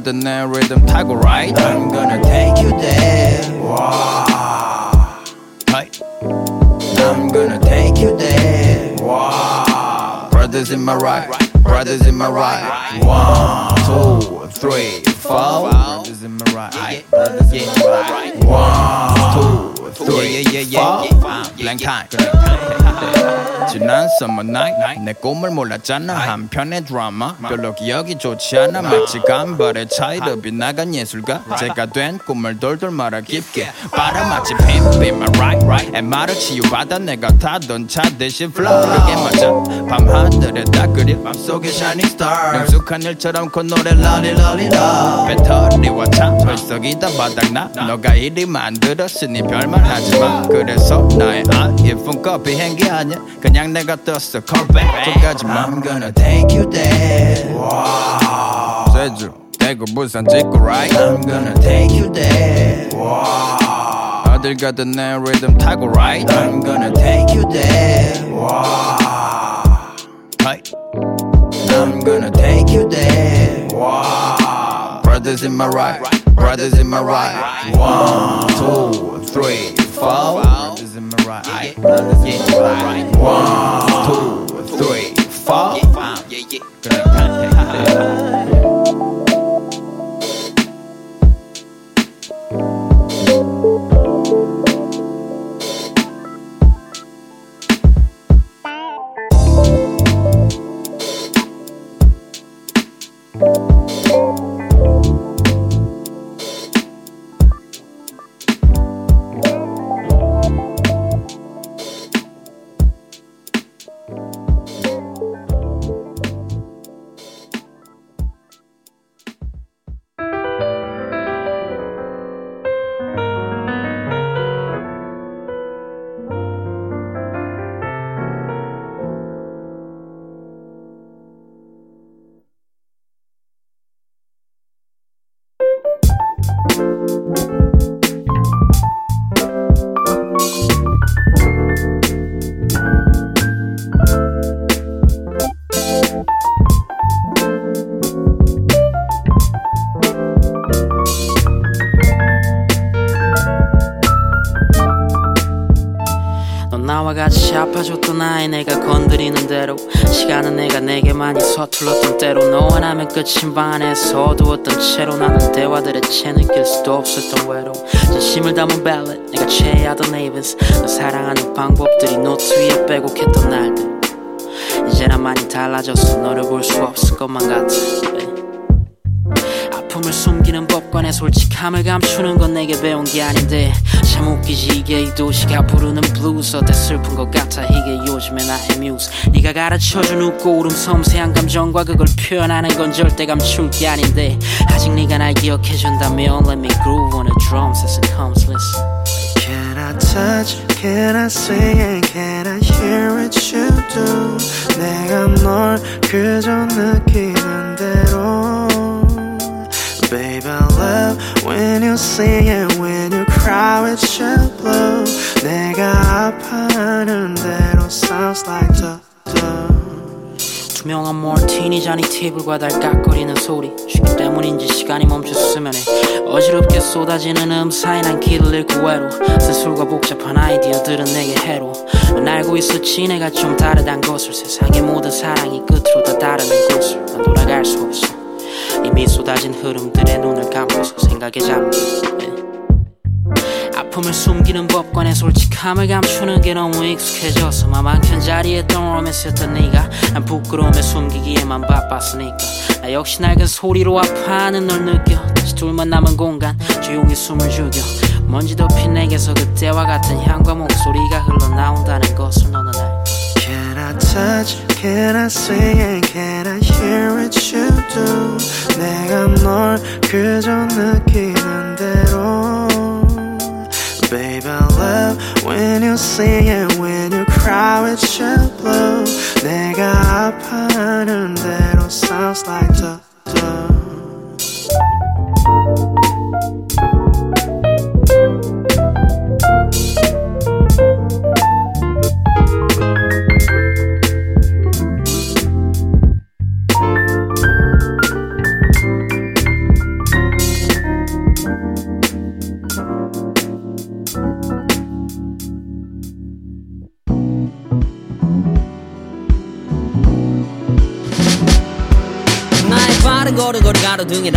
어딜 가든 내 리듬 타고 right I'm gonna take you there. Hey. I'm gonna take you there. Brothers in my right, brothers in my right. One, two, three, four. Brothers in my right, brothers in my right. One, two, three, yeah, yeah, yeah, four. Blank time. 지난 summer night. 내 꿈을 몰랐잖아. 한편의 드라마. 별로 기억이 좋지 않아. 마치 간발의 차이로 빗나간 예술가. 제가 된 꿈을 돌돌 말아 깊게. 빨아 마치 pimp in my right? Right. 엠마를 치유받아 내가 타던 차 대신 flow 그게 맞아. 밤하늘에 딱 그려 맘속에 shining star. 능숙한 일처럼 콧노래 랄리랄리라 배터리와 차. 벌썩이다 바닥나. 너가 이리 만들었으니 별말 하지마 그래서 나의 아 예쁜 커피 행기 아니야 그냥 내가 떴어 call back 끝까지만 I'm gonna take you there. 제주 대구 부산 찍고 right I'm gonna take you there. 어딜 가든 내 리듬 타고 right I'm gonna take you there. Wow. Right. I'm gonna take you there. Wow. Brothers in my right, brothers in my right. One, two, three, four. Brothers in my right, brothers in my right. One, two, three, four. Gonna contact them. 같이 아파줬던 아이 내가 건드리는 대로 시간은 내가 내게 많이 서툴렀던 때로 너와 나면 끝인 반에서 어두웠던 채로 나는 대화들에 채 느낄 수도 없었던 외로 진심을 담은 ballad 내가 최애하던 neighbors 너 사랑하는 방법들이 노트 위에 빼곡했던 날들 이제 난 많이 달라졌어 너를 볼 수 없을 것만 같아 yeah. 아픔을 숨기는 법관의 솔직함을 감추는 건 내게 배운 게 아닌데 참 웃기지 이게 이 도시가 부르는 블루스 어때 슬픈 것 같아 이게 요즘의 나의 뮤즈 네가 가르쳐준 웃고 울음 섬세한 감정과 그걸 표현하는 건 절대 감출 게 아닌데 아직 네가 날 기억해준다면 Let me groove on the drums as it comes listen Can I touch? Can I sing? And can I hear what you do? 내가 널 그저 느끼는 대로 Baby, love. When you sing and when you cry with your blue 내가 아파하는 대로 Sounds like the, 투명한 몰티니 잔이 팁을 과달깍거리는 소리. 쉬기 때문인지 시간이 멈췄으면 해. 어지럽게 쏟아지는 음사에 난 길을 잃고 외로 쓴술과 복잡한 아이디어들은 내게 해로. 넌 알고 있었지 내가 좀 다르단 것을. 세상의 모든 사랑이 끝으로 다 다르는 곳을. 난 돌아갈 수 없어 이미 쏟아진 흐름들의 눈을 감고서 생각에 잠겨 예. 아픔을 숨기는 법관의 솔직함을 감추는 게 너무 익숙해져서 맘 한켠 자리에 떠오르면서였던 네가 난 부끄러움에 숨기기에만 바빴으니까. 나 역시 낡은 소리로 아파하는 널 느껴. 다시 둘만 남은 공간 조용히 숨을 죽여. 먼지 덮인 내게서 그때와 같은 향과 목소리가 흘러나온다는 것을 너는 I touch? Can I sing? And can I hear what you do? 내가 널 그저 느끼는 대로 Baby, I love when you sing and when you cry with your blue 내가 아파하는 대로 Sounds like the, the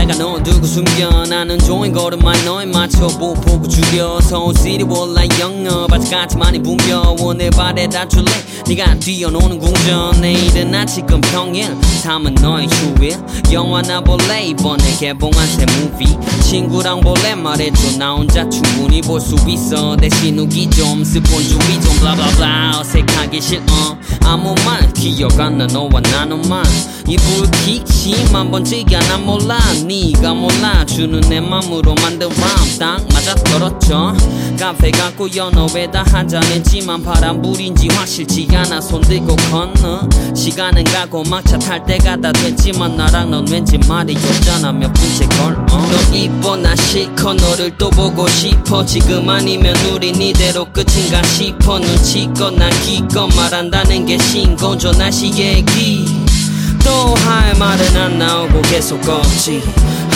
가로등에다가 넌 두고 숨겨. 나는 좋은 걸음만 너에 맞춰 보고 서울 시리 원라 영어 바지같이 많이 붕겨 오늘 발에 다줄래? 네가 뛰어노는 궁전. 내일은 아직은 평일. 삶은 너의 휴일. 영화나 볼래? 이번에 개봉한 새 무비 친구랑 볼래? 말해줘. 나 혼자 충분히 볼 수 있어. 대신 우기 좀 스폰 준비 좀 블라블라 어색하게 하기 싫어. 아무 말 기억 안 나. 너와 나눈만 이 불키심 번지게 난 몰라. 네가 몰라. 주는 내 맘으로 만든 람딱 맞아 떨었죠 카페 갖고 연어에다 한잔했지만 바람불인지 확실치 않아 손들고 건너 시간은 가고 막차 탈 때가 다 됐지만 나랑 넌 왠지 말이 없잖아. 몇 분째 걸어. 너 이뻐 나 싫고 너를 또 보고 싶어. 지금 아니면 우린 이대로 끝인가 싶어. 눈치껏 나 기껏 말한다는 게 신고죠 날씨 얘기. 또 할 말은 안 나오고 계속 걷지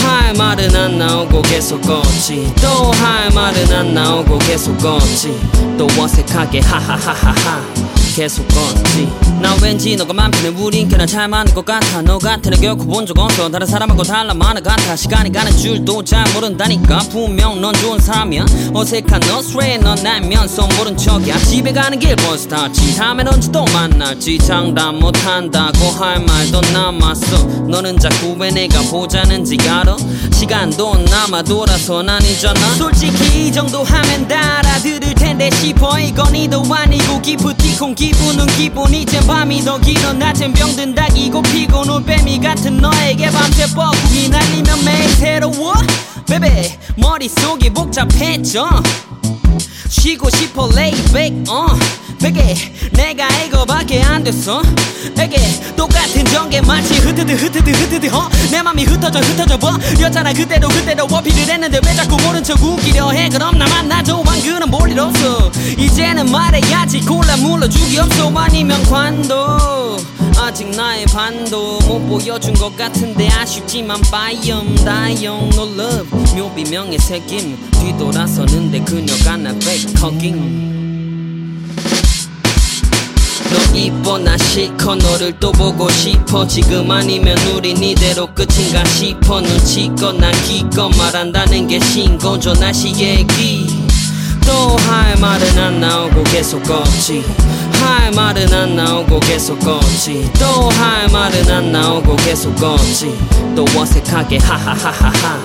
할 말은 안 나오고 계속 걷지. 또 할 말은 안 나오고 계속 걷지. 또 어색하게 하하하하하 계속 걷지. 나 왠지 너가 맘 편해. 우린 꽤나 잘 맞는 것 같아. 너애 결코 본 적 없어. 다른 사람하고 달라. 것 같아. 시간이 가는 줄도 잘 모른다니까. 분명 넌 좋은 사람이야. 어색한 너 스트레이 넌 날면서 모른 척이야. 집에 가는 길 벌써 탔지 다음엔 언제 또 만날지. 장담 못한다고 할 말도 남았어. 너는 자꾸 왜 내가 보자는지 알아? 시간도 남아 돌아서 아니잖아. 솔직히 이 정도 하면 다 알아들을 텐데 싶어. 이건 이도 아니고 기프티콘 기 분은 기분. 이젠 밤이 더 길어. 낮엔 병든 닭이고 피곤 올빼미 같은 너에게 밤새 뻐꾸기 날리면 매일 새로워. baby 머릿속이 복잡해져. 쉬고 싶어 lay back 어 베개 내가 이거밖에 안 됐어. 베개 똑같은 전개 마치 흩어드 흩어드 흩어드 어내 맘이 흩어져 흩어져 버렸잖아 그때도 그때도 어필을 했는데 왜 자꾸 모른 척 웃기려 해? 그럼 나만 나도 왕그는 볼일 없어. 이제는 말해야지 골라 물러주기 없어. 아니면 관도 아직 나의 반도 못 보여준 것 같은데 아쉽지만 빠염 다용 no 묘비명의 새김 뒤돌아서는데 그녀가 나 백허깅 너 이뻐 나 싫고 너를 또 보고 싶어. 지금 아니면 우린 이대로 끝인가 싶어. 눈치껏 나 기껏 말한다는 게 신고죠 날씨 얘기 또 할 말은 안 나오고 계속 걷지. 할 말은 안 나오고 계속 걷지. 또 할 말은 안 나오고 계속 걷지. 또 어색하게 하하하하하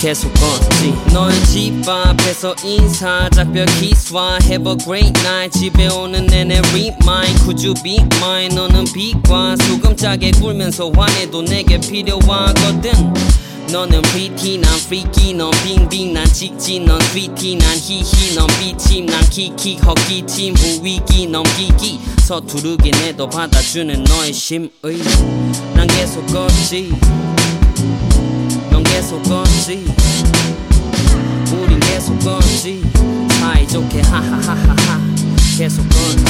계속 걷지. 너의 집 앞에서 인사 작별 키스와 Have a great night. 집에 오는 내내 remind you be mine? 너는 빛과 소금짜게 굴면서 화내도 내게 필요하거든. 너는 pretty 난 freaky 넌 빙빙 난 찍지 넌 sweetie 난 히히 넌 비침 난 키키 헛기침 부위기 넘기기. 서투르긴 해도 받아주는 너의 심의. 난 계속 걷지. 넌 계속 걷지 우린 계속 걷지 사이좋게 하하하하하 계속 걷지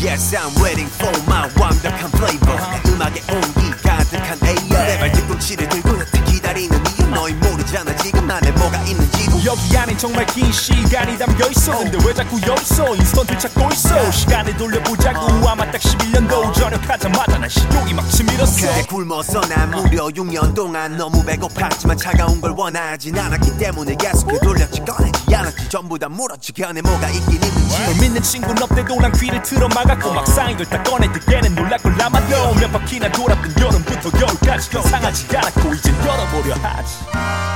Yes, I'm waiting for my 완벽한 flavor. 내 음악에 온기 여기 안에 정말 긴 시간이 담겨있어. 근데 왜 자꾸 여기서 인스턴트 찾고 있어? 시간을 돌려보자고. 아마 딱 11년도 전역하자마자 난 식욕이 막 치밀었어. 오케이 굶어서 난 무려 6년 동안 너무 배고팠지만 차가운 걸 원하진 않았기 때문에 계속해 돌렸지. 꺼내지 않았지. 전부 다 물었지 견에 뭐가 있긴 있는지. 널 믿는 친구는 없대도 난 귀를 틀어 막았고 막상 이걸 딱 꺼낼 때에는 놀랄걸 남아도 몇 바퀴나 돌았던 여름부터 겨울까지 상하지 않았고 이젠 열어보려 하지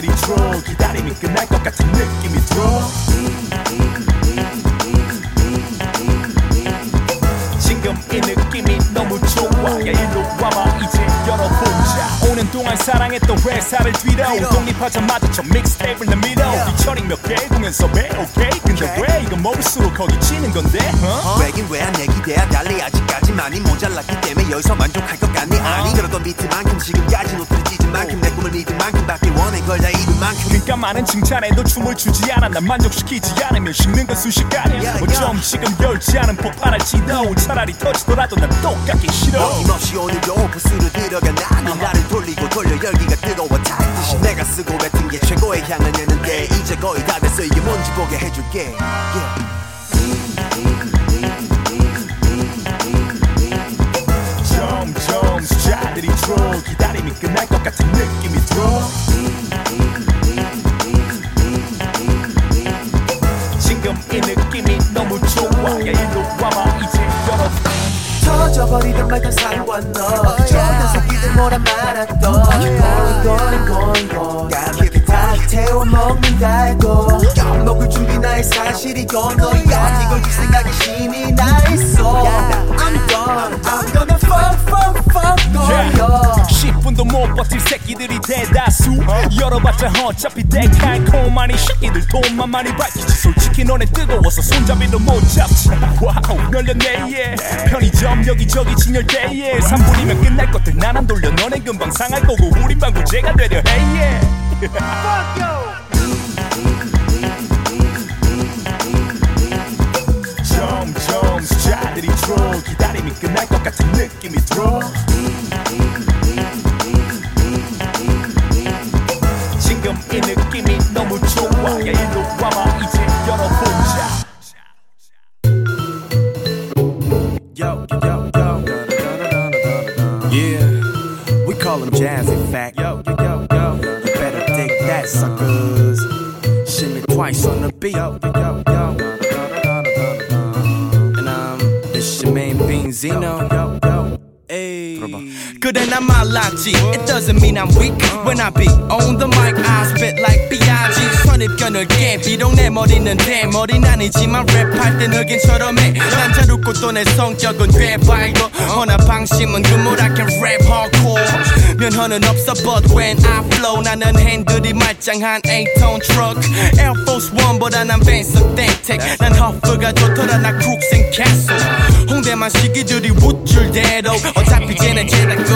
숫자들이 줄어. 기다림이 끝날 것 같은 느낌이 들어 너무 좋아 야 일로 와봐. 이제 열어보자. 오는 동안 사랑했던 회사를 뒤로 독립하자마자 저 믹스테이프를 내밀어 피처링 몇개 공연 섭외 오케이 근데 왜 이거 먹을수록 거기 치는 건데? 어? 왜긴 왜안 내 기대야 달리 아직까지 많이 모자랐기 때문에 여기서 만족할 것 같니? 아니 그러던 비트만큼 지금까지 노트를 찢은 만큼 내 꿈을 믿은 만큼 밖에 원해 걸다 잃은 만큼. 그러니까 많은 칭찬에도 춤을 추지 않아. 난 만족시키지 않으면 식는 건 순식간이야. 어쩜 지금 열지 않은 폭발할지도. 차라리 터지더라도 난 똑같기 싫어 어김없이 오는 오프스를 들어간 나는 나를 돌리고 돌려 열기가 뜨거워 타듯이 내가 쓰고 뱉은 게 최고의 향을 내는데 이제 거의 다 됐어. 이게 뭔지 보게 해줄게. 점점 숫자들이 줘. 기다림이 끝날 것 같은 느낌이 들어 지금 이 느낌이 너무 좋아. 야 일로 와봐. 이제 열어 버리든 말든 상관없 저 녀석이들 뭐라 말았던 going going going going 까맣게 다 태워 먹는다 해도 엿먹을 준비 나의 사실이 건 너야 이걸 줄 생각에 힘이 나 있어 I'm done I'm gonna fuck fuck fuck 너야 10분도 못 버틸 새끼들이 대다수. 열어봤자 어차피 데칼코마니 새끼들 돈만 많이 밝히지. 솔직히 너네 뜨거워서 손잡이도 못 잡지. 와우 열렸네 예. 편의점 여기저기 진열대에 3분이면 끝날 것들 난안 돌려. 너네 금방 상할 거고 우린 방부제가 되려 해 예. 점점 숫자들이 줄어 기다림이 끝날 것 같은 느낌이 들어 twice on the beat. Yo, yo, yo. And um, it's your main bean Zeno. 그래 난 말랐지 It doesn't mean I'm weak. When I be on the mic I spit like B.I.G 선입견을 깨 비록 내 머리는 대머리는 아니지만 랩할 땐 흑인처럼 해난 자루고 또내 성격은 꽤 밝고 허나 방심은 그물 I can rap hardcore. 면허는 없어 but when I flow 나는 핸들이 말짱한 8톤 truck. Air Force One보다 난 벤석 땡텍 난 허프가 좋더라 나 쿡생 캐슬 홍대만 시기들이 우쭐대로. 어차피 쟤네 제가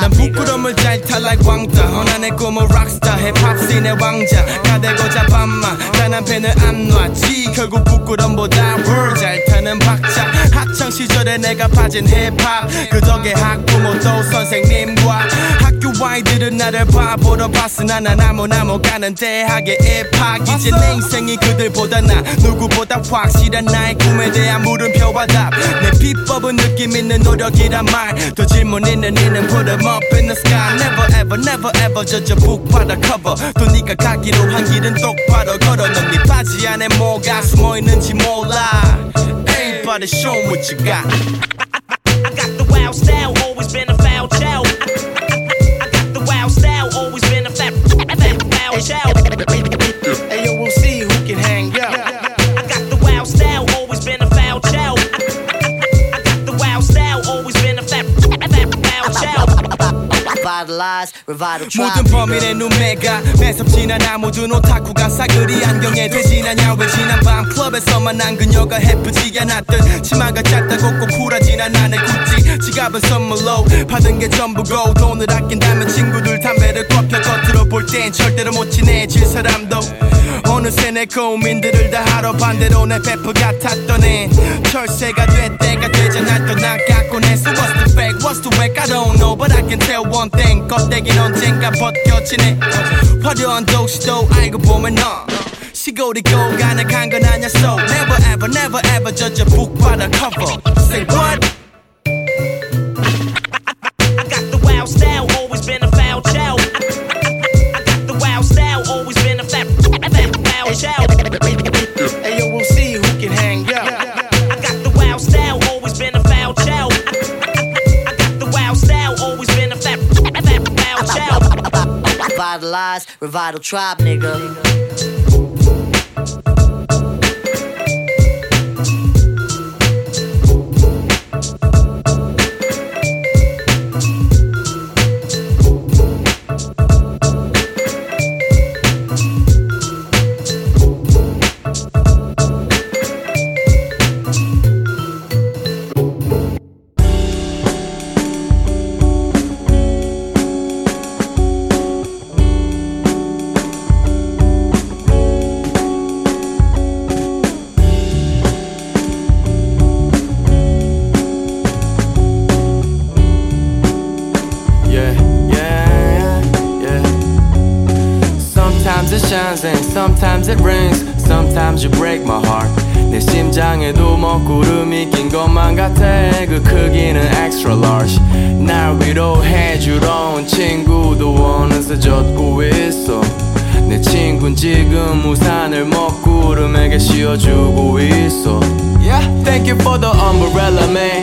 난 부끄러움을 잘탈 like 왕따 허나 내 꿈은 락스타 힙합 씬의 왕자. 가대고자 밤마 단한 펜을 안 놨지. 결국 부끄럼보다 월잘 타는 박자. 학창 시절에 내가 빠진 힙합 그 덕에 학부모도 선생님과 학교 아이들은 나를 바보로 봤으나 난 아무나 못 가는 대학에 입학 이제 내 인생이 그들보다 나 누구보다 확실한 나의 꿈에 대한 물음표와 답내 비법은 느낌 있는 노력이란 말더 질문 있는 이는 put 'em up in the sky never ever never ever judge a book by the cover 또 네가 가기로 한 길은 똑바로 걸어 넌네 바지 안에 뭐가 숨어있는지 몰라 Everybody show me what you got I got the wild style, always been a foul child. I, I, I got the wild style, always been a fat, fat, foul child. Hey, yo, we'll see who Revitalize, revital tribe. 모든 범인의 눈매가 매섭진 않아 모든 오타쿠가 사그리 안경에 대신하냐 왜 지난 밤 클럽에서만 난 그녀가 해프지 않았던 치마가 짧다고 꼭 쿨하진 않아 내 구찌 지갑은 선물로 받은 게 전부고 돈을 아낀다면 친구들 담배를 꺾여 겉으로 볼 땐 절대로 못 친해질 사람도. 어느새 내 고민들을 다 하러 반대로 내 베프 같았던 애 철새가 될 때가 되잖아 또 나갔고 내 So what's the fact? What's the whack I don't know but I can tell one thing 껍데기는 언젠가 벗겨지네 화려한 도시도 알고 보면 너 시골이고 가능한 건 아냐 so never ever never ever judge a book by the cover say what I got the wild style, always been a foul child. I, I, I got the wild style, always been a fat, fat, foul child. Revitalize, revital tribe, nigga. And sometimes it rains. Sometimes you break my heart. 내 심장에도 먹구름이 낀 것만 같아. 그 크기는 extra large. 날 위로해주러 온 친구도 어느새 젖고 있어. 내 친구는 지금 우산을 먹구름에게 씌워주고 있어. Yeah, thank you for the umbrella, man.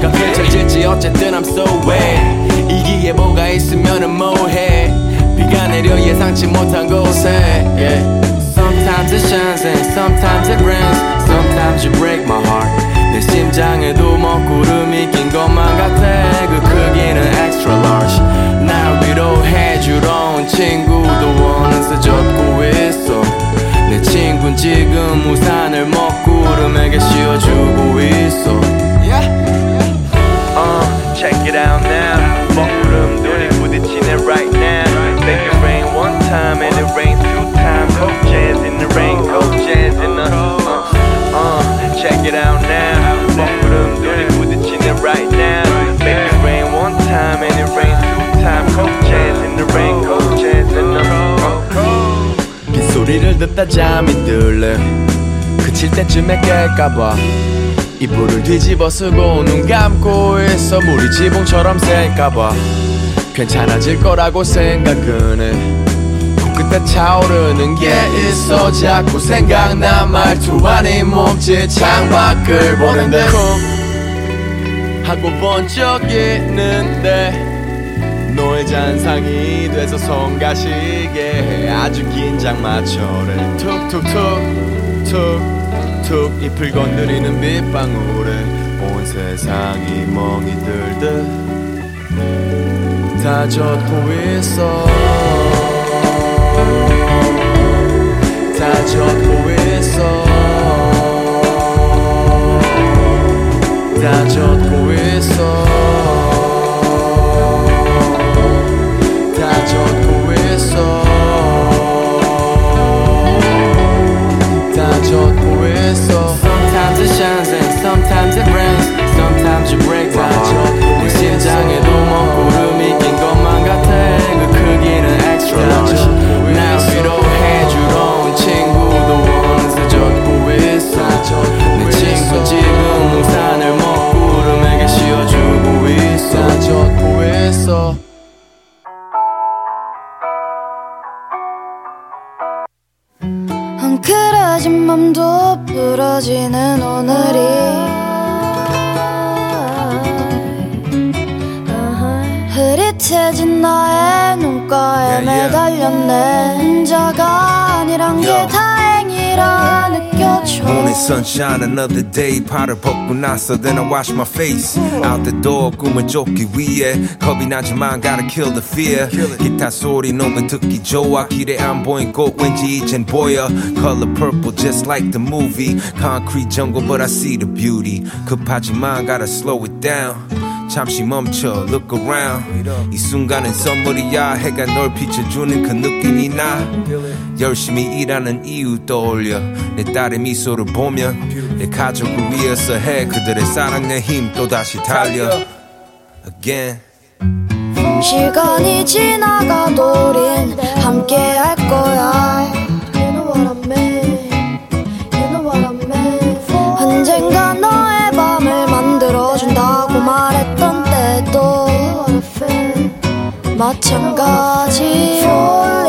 가 펼쳐질지 어쨌든 I'm so wet. 이기에 뭐가 있으면은 뭐해. 비가 내려 예상치 못한 곳에. Yeah. Sometimes it shines and sometimes it rains. Sometimes you break my heart. 내 심장에도 먹구름이 낀 것만 같아. 그 크기는 extra large. 날 위로해주러 온 친구도 어느새 젖고 있어. 내 친구는 지금 우산을 먹구름에게 씌워주고 있어. Uh, check it out now. 먹구름 눈이 부딪히네 right now. Make it rain one time and it rains two times. Cold jazz in the rain, cold jazz in the. Uh, uh, check it out now. 먹구름 눈이 부딪히네 right now. Make it rain one time and it rains two times. Cold jazz in the rain, cold jazz in the. Uh, 빗소리를 듣다 잠이 들래 그칠 때쯤에 깰까봐 이불을 뒤집어 쓰고 눈 감고 있어 물이 지붕처럼 셀까봐 괜찮아질 거라고 생각은 해. 코끝에 차오르는 게 있어 자꾸 생각나. 말투 아니 몸짓 창밖을 보는데. 쿵 하고 본 적 있는데 너의 잔상이 돼서 손 가시게 해. 아주 긴장 맞춰를 툭툭툭 툭툭 잎을 건드리는 빗방울에 온 세상이 멍이 들듯 다 젖고 있어. 다 젖고 있어. 다 젖고 있어. 다 있어 심장에도 먹 sunshine, another day. 팔을 벗고 나서 then I wash my face. Out the door, 꿈을 쫓기 위해 겁이 나지만 gotta kill the fear. 기타 소리 너무 듣기 좋아. 길에 안 보인 꽃 왠지 이젠 보여. Color purple just like the movie. Concrete jungle, but I see the beauty. 급하지만 gotta slow it down. 잠시 멈춰 look around. 이 순간은 선물이야 해가 널 비춰주는 그 느낌이 나. 열심히 일하는 이유 떠올려 내 딸의 미소를 보면 내 가족을 위해서 해. 그들의 사랑 내 힘 또다시 달려. Again. 시간이 지나가도 우린 함께 할 거야 마찬가지 Falling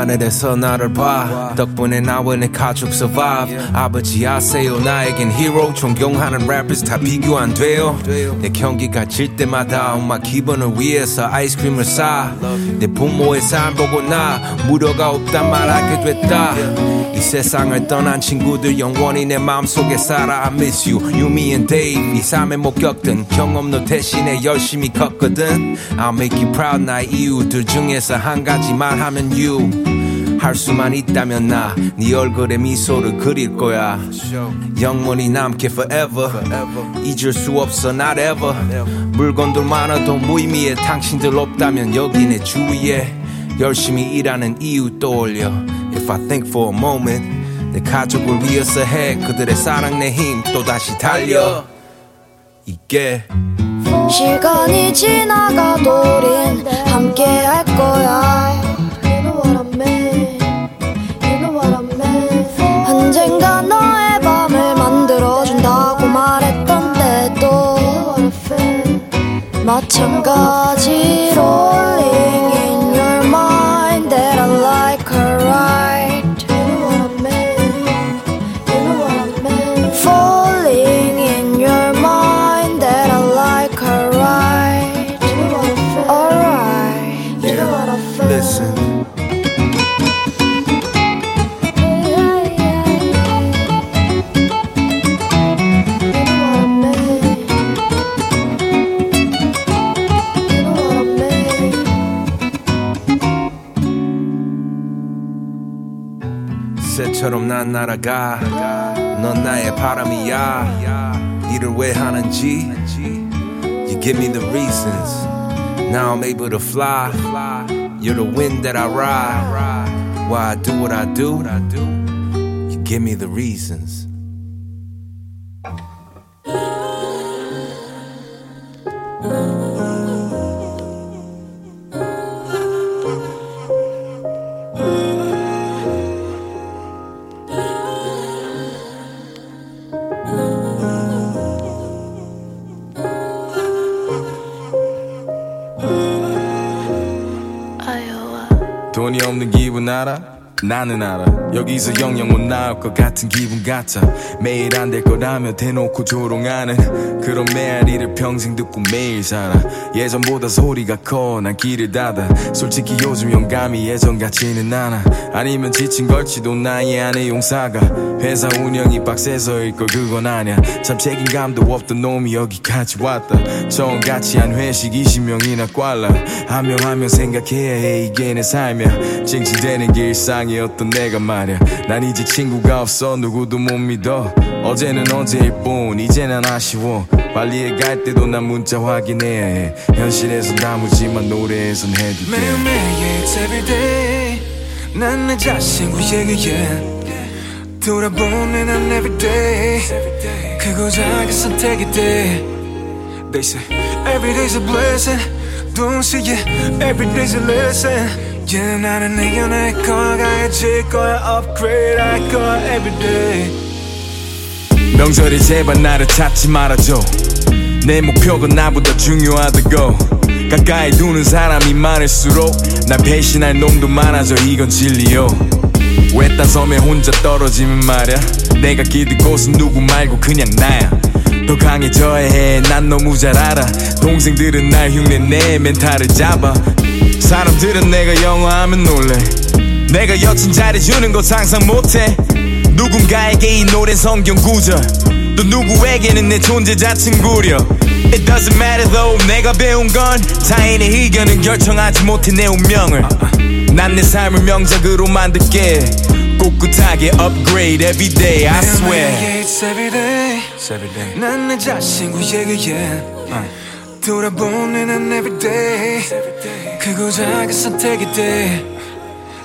하늘에서 나를 봐. 덕분에 나와 내 가족 survive. 아버지 아세요 나에겐 hero. 존경하는 rappers 다 비교 안 돼요. 내 경기가 질 때마다 엄마 기분을 위해서 아이스크림을 싸내 부모의 삶 보고 나 무료가 없단 말 알게 됐다. 이 세상을 떠난 친구들 영원히 내 마음속에 살아. I miss you You, me and Dave. 이 삶에 못 겪던 경험 너 대신에 열심히 컸거든. I'll make you proud 나의 이유들 중에서 한 가지만 하면 you 할 수만 있다면 나 네 얼굴에 미소를 그릴 거야. 영원히 남게 forever. 잊을 수 없어 not ever. 물건들 많아도 무의미해. 당신들 없다면 여기 내 주위에. 열심히 일하는 이유 떠올려. If I think for a moment 내 가족을 위해서 해. 그들의 사랑 내 힘 또다시 달려. 이게 시간이 지나가도 우린 함께 할 거야 마찬가지로 날아가 넌 나의 바람이야 일을 왜 하는지 You give me the reasons Now I'm able to fly You're the wind that I ride Why I do what I do You give me the reasons 나는 알아. 여기서 영영 못 나올 것 같은 기분 같아. 매일 안 될 거라며 대놓고 조롱하는 그런 메아리를 평생 듣고 매일 살아. 예전보다 소리가 커. 난 길을 닫아. 솔직히 요즘 영감이 예전 같지는 않아. 아니면 지친 걸지도 나의 안에 용사가. 회사 운영이 빡세서 일 걸 그건 아냐. 참 책임감도 없던 놈이 여기까지 왔다. 처음같이 한 회식 20명이나 꽐라. 한 명 한 명 생각해야 해. 이게 내 삶이야. 찡찡대는 게 일상이었던 내가 말야. 난 이제 친구가 없어. 누구도 못 믿어. 어제는 어제일 뿐. 이제는 아쉬워 빨리 갈 때도 난 문자 확인해야 해 현실에선 다무지만 노래에선 해줄게 매일매일 it's everyday 난 내 자신 구에게 돌아보는 난 everyday 크고 작은 선택이 돼 They say everyday's a blessing Don't see it everyday's a lesson yeah, 나는 이겨낼 거야 가해질 거야 upgrade 할 거야 everyday 명절이 제발 나를 찾지 말아줘. 내 목표가 나보다 중요하다고. 가까이 두는 사람이 많을수록 난 배신할 놈도 많아져 이건 진리요. 외딴 섬에 혼자 떨어지면 말야. 내가 기댈 곳은 누구 말고 그냥 나야. 더 강해져야 해 난 너무 잘 알아. 동생들은 날 흉내내 멘탈을 잡아. 사람들은 내가 영어하면 놀래. 내가 여친 잘해주는 거 상상 못해 누군가에게 이 노래 성경 구절 또 누구에게는 내 존재 자체는 구려 It doesn't matter though 내가 배운 건 타인의 의견은 결정하지 못해 내 운명을 난 내 삶을 명작으로 만들게 꿋꿋하게 upgrade everyday I swear It's everyday 난내 자신 구에게 돌아보는 난 everyday 크고 작은 선택이 돼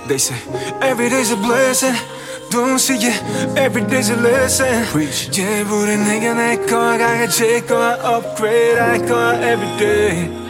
They say everyday's a blessing Don't see it everyday's a lesson Yeah 우린 이겨낼 거야 강해질 거야 upgrade 할 거야 everyday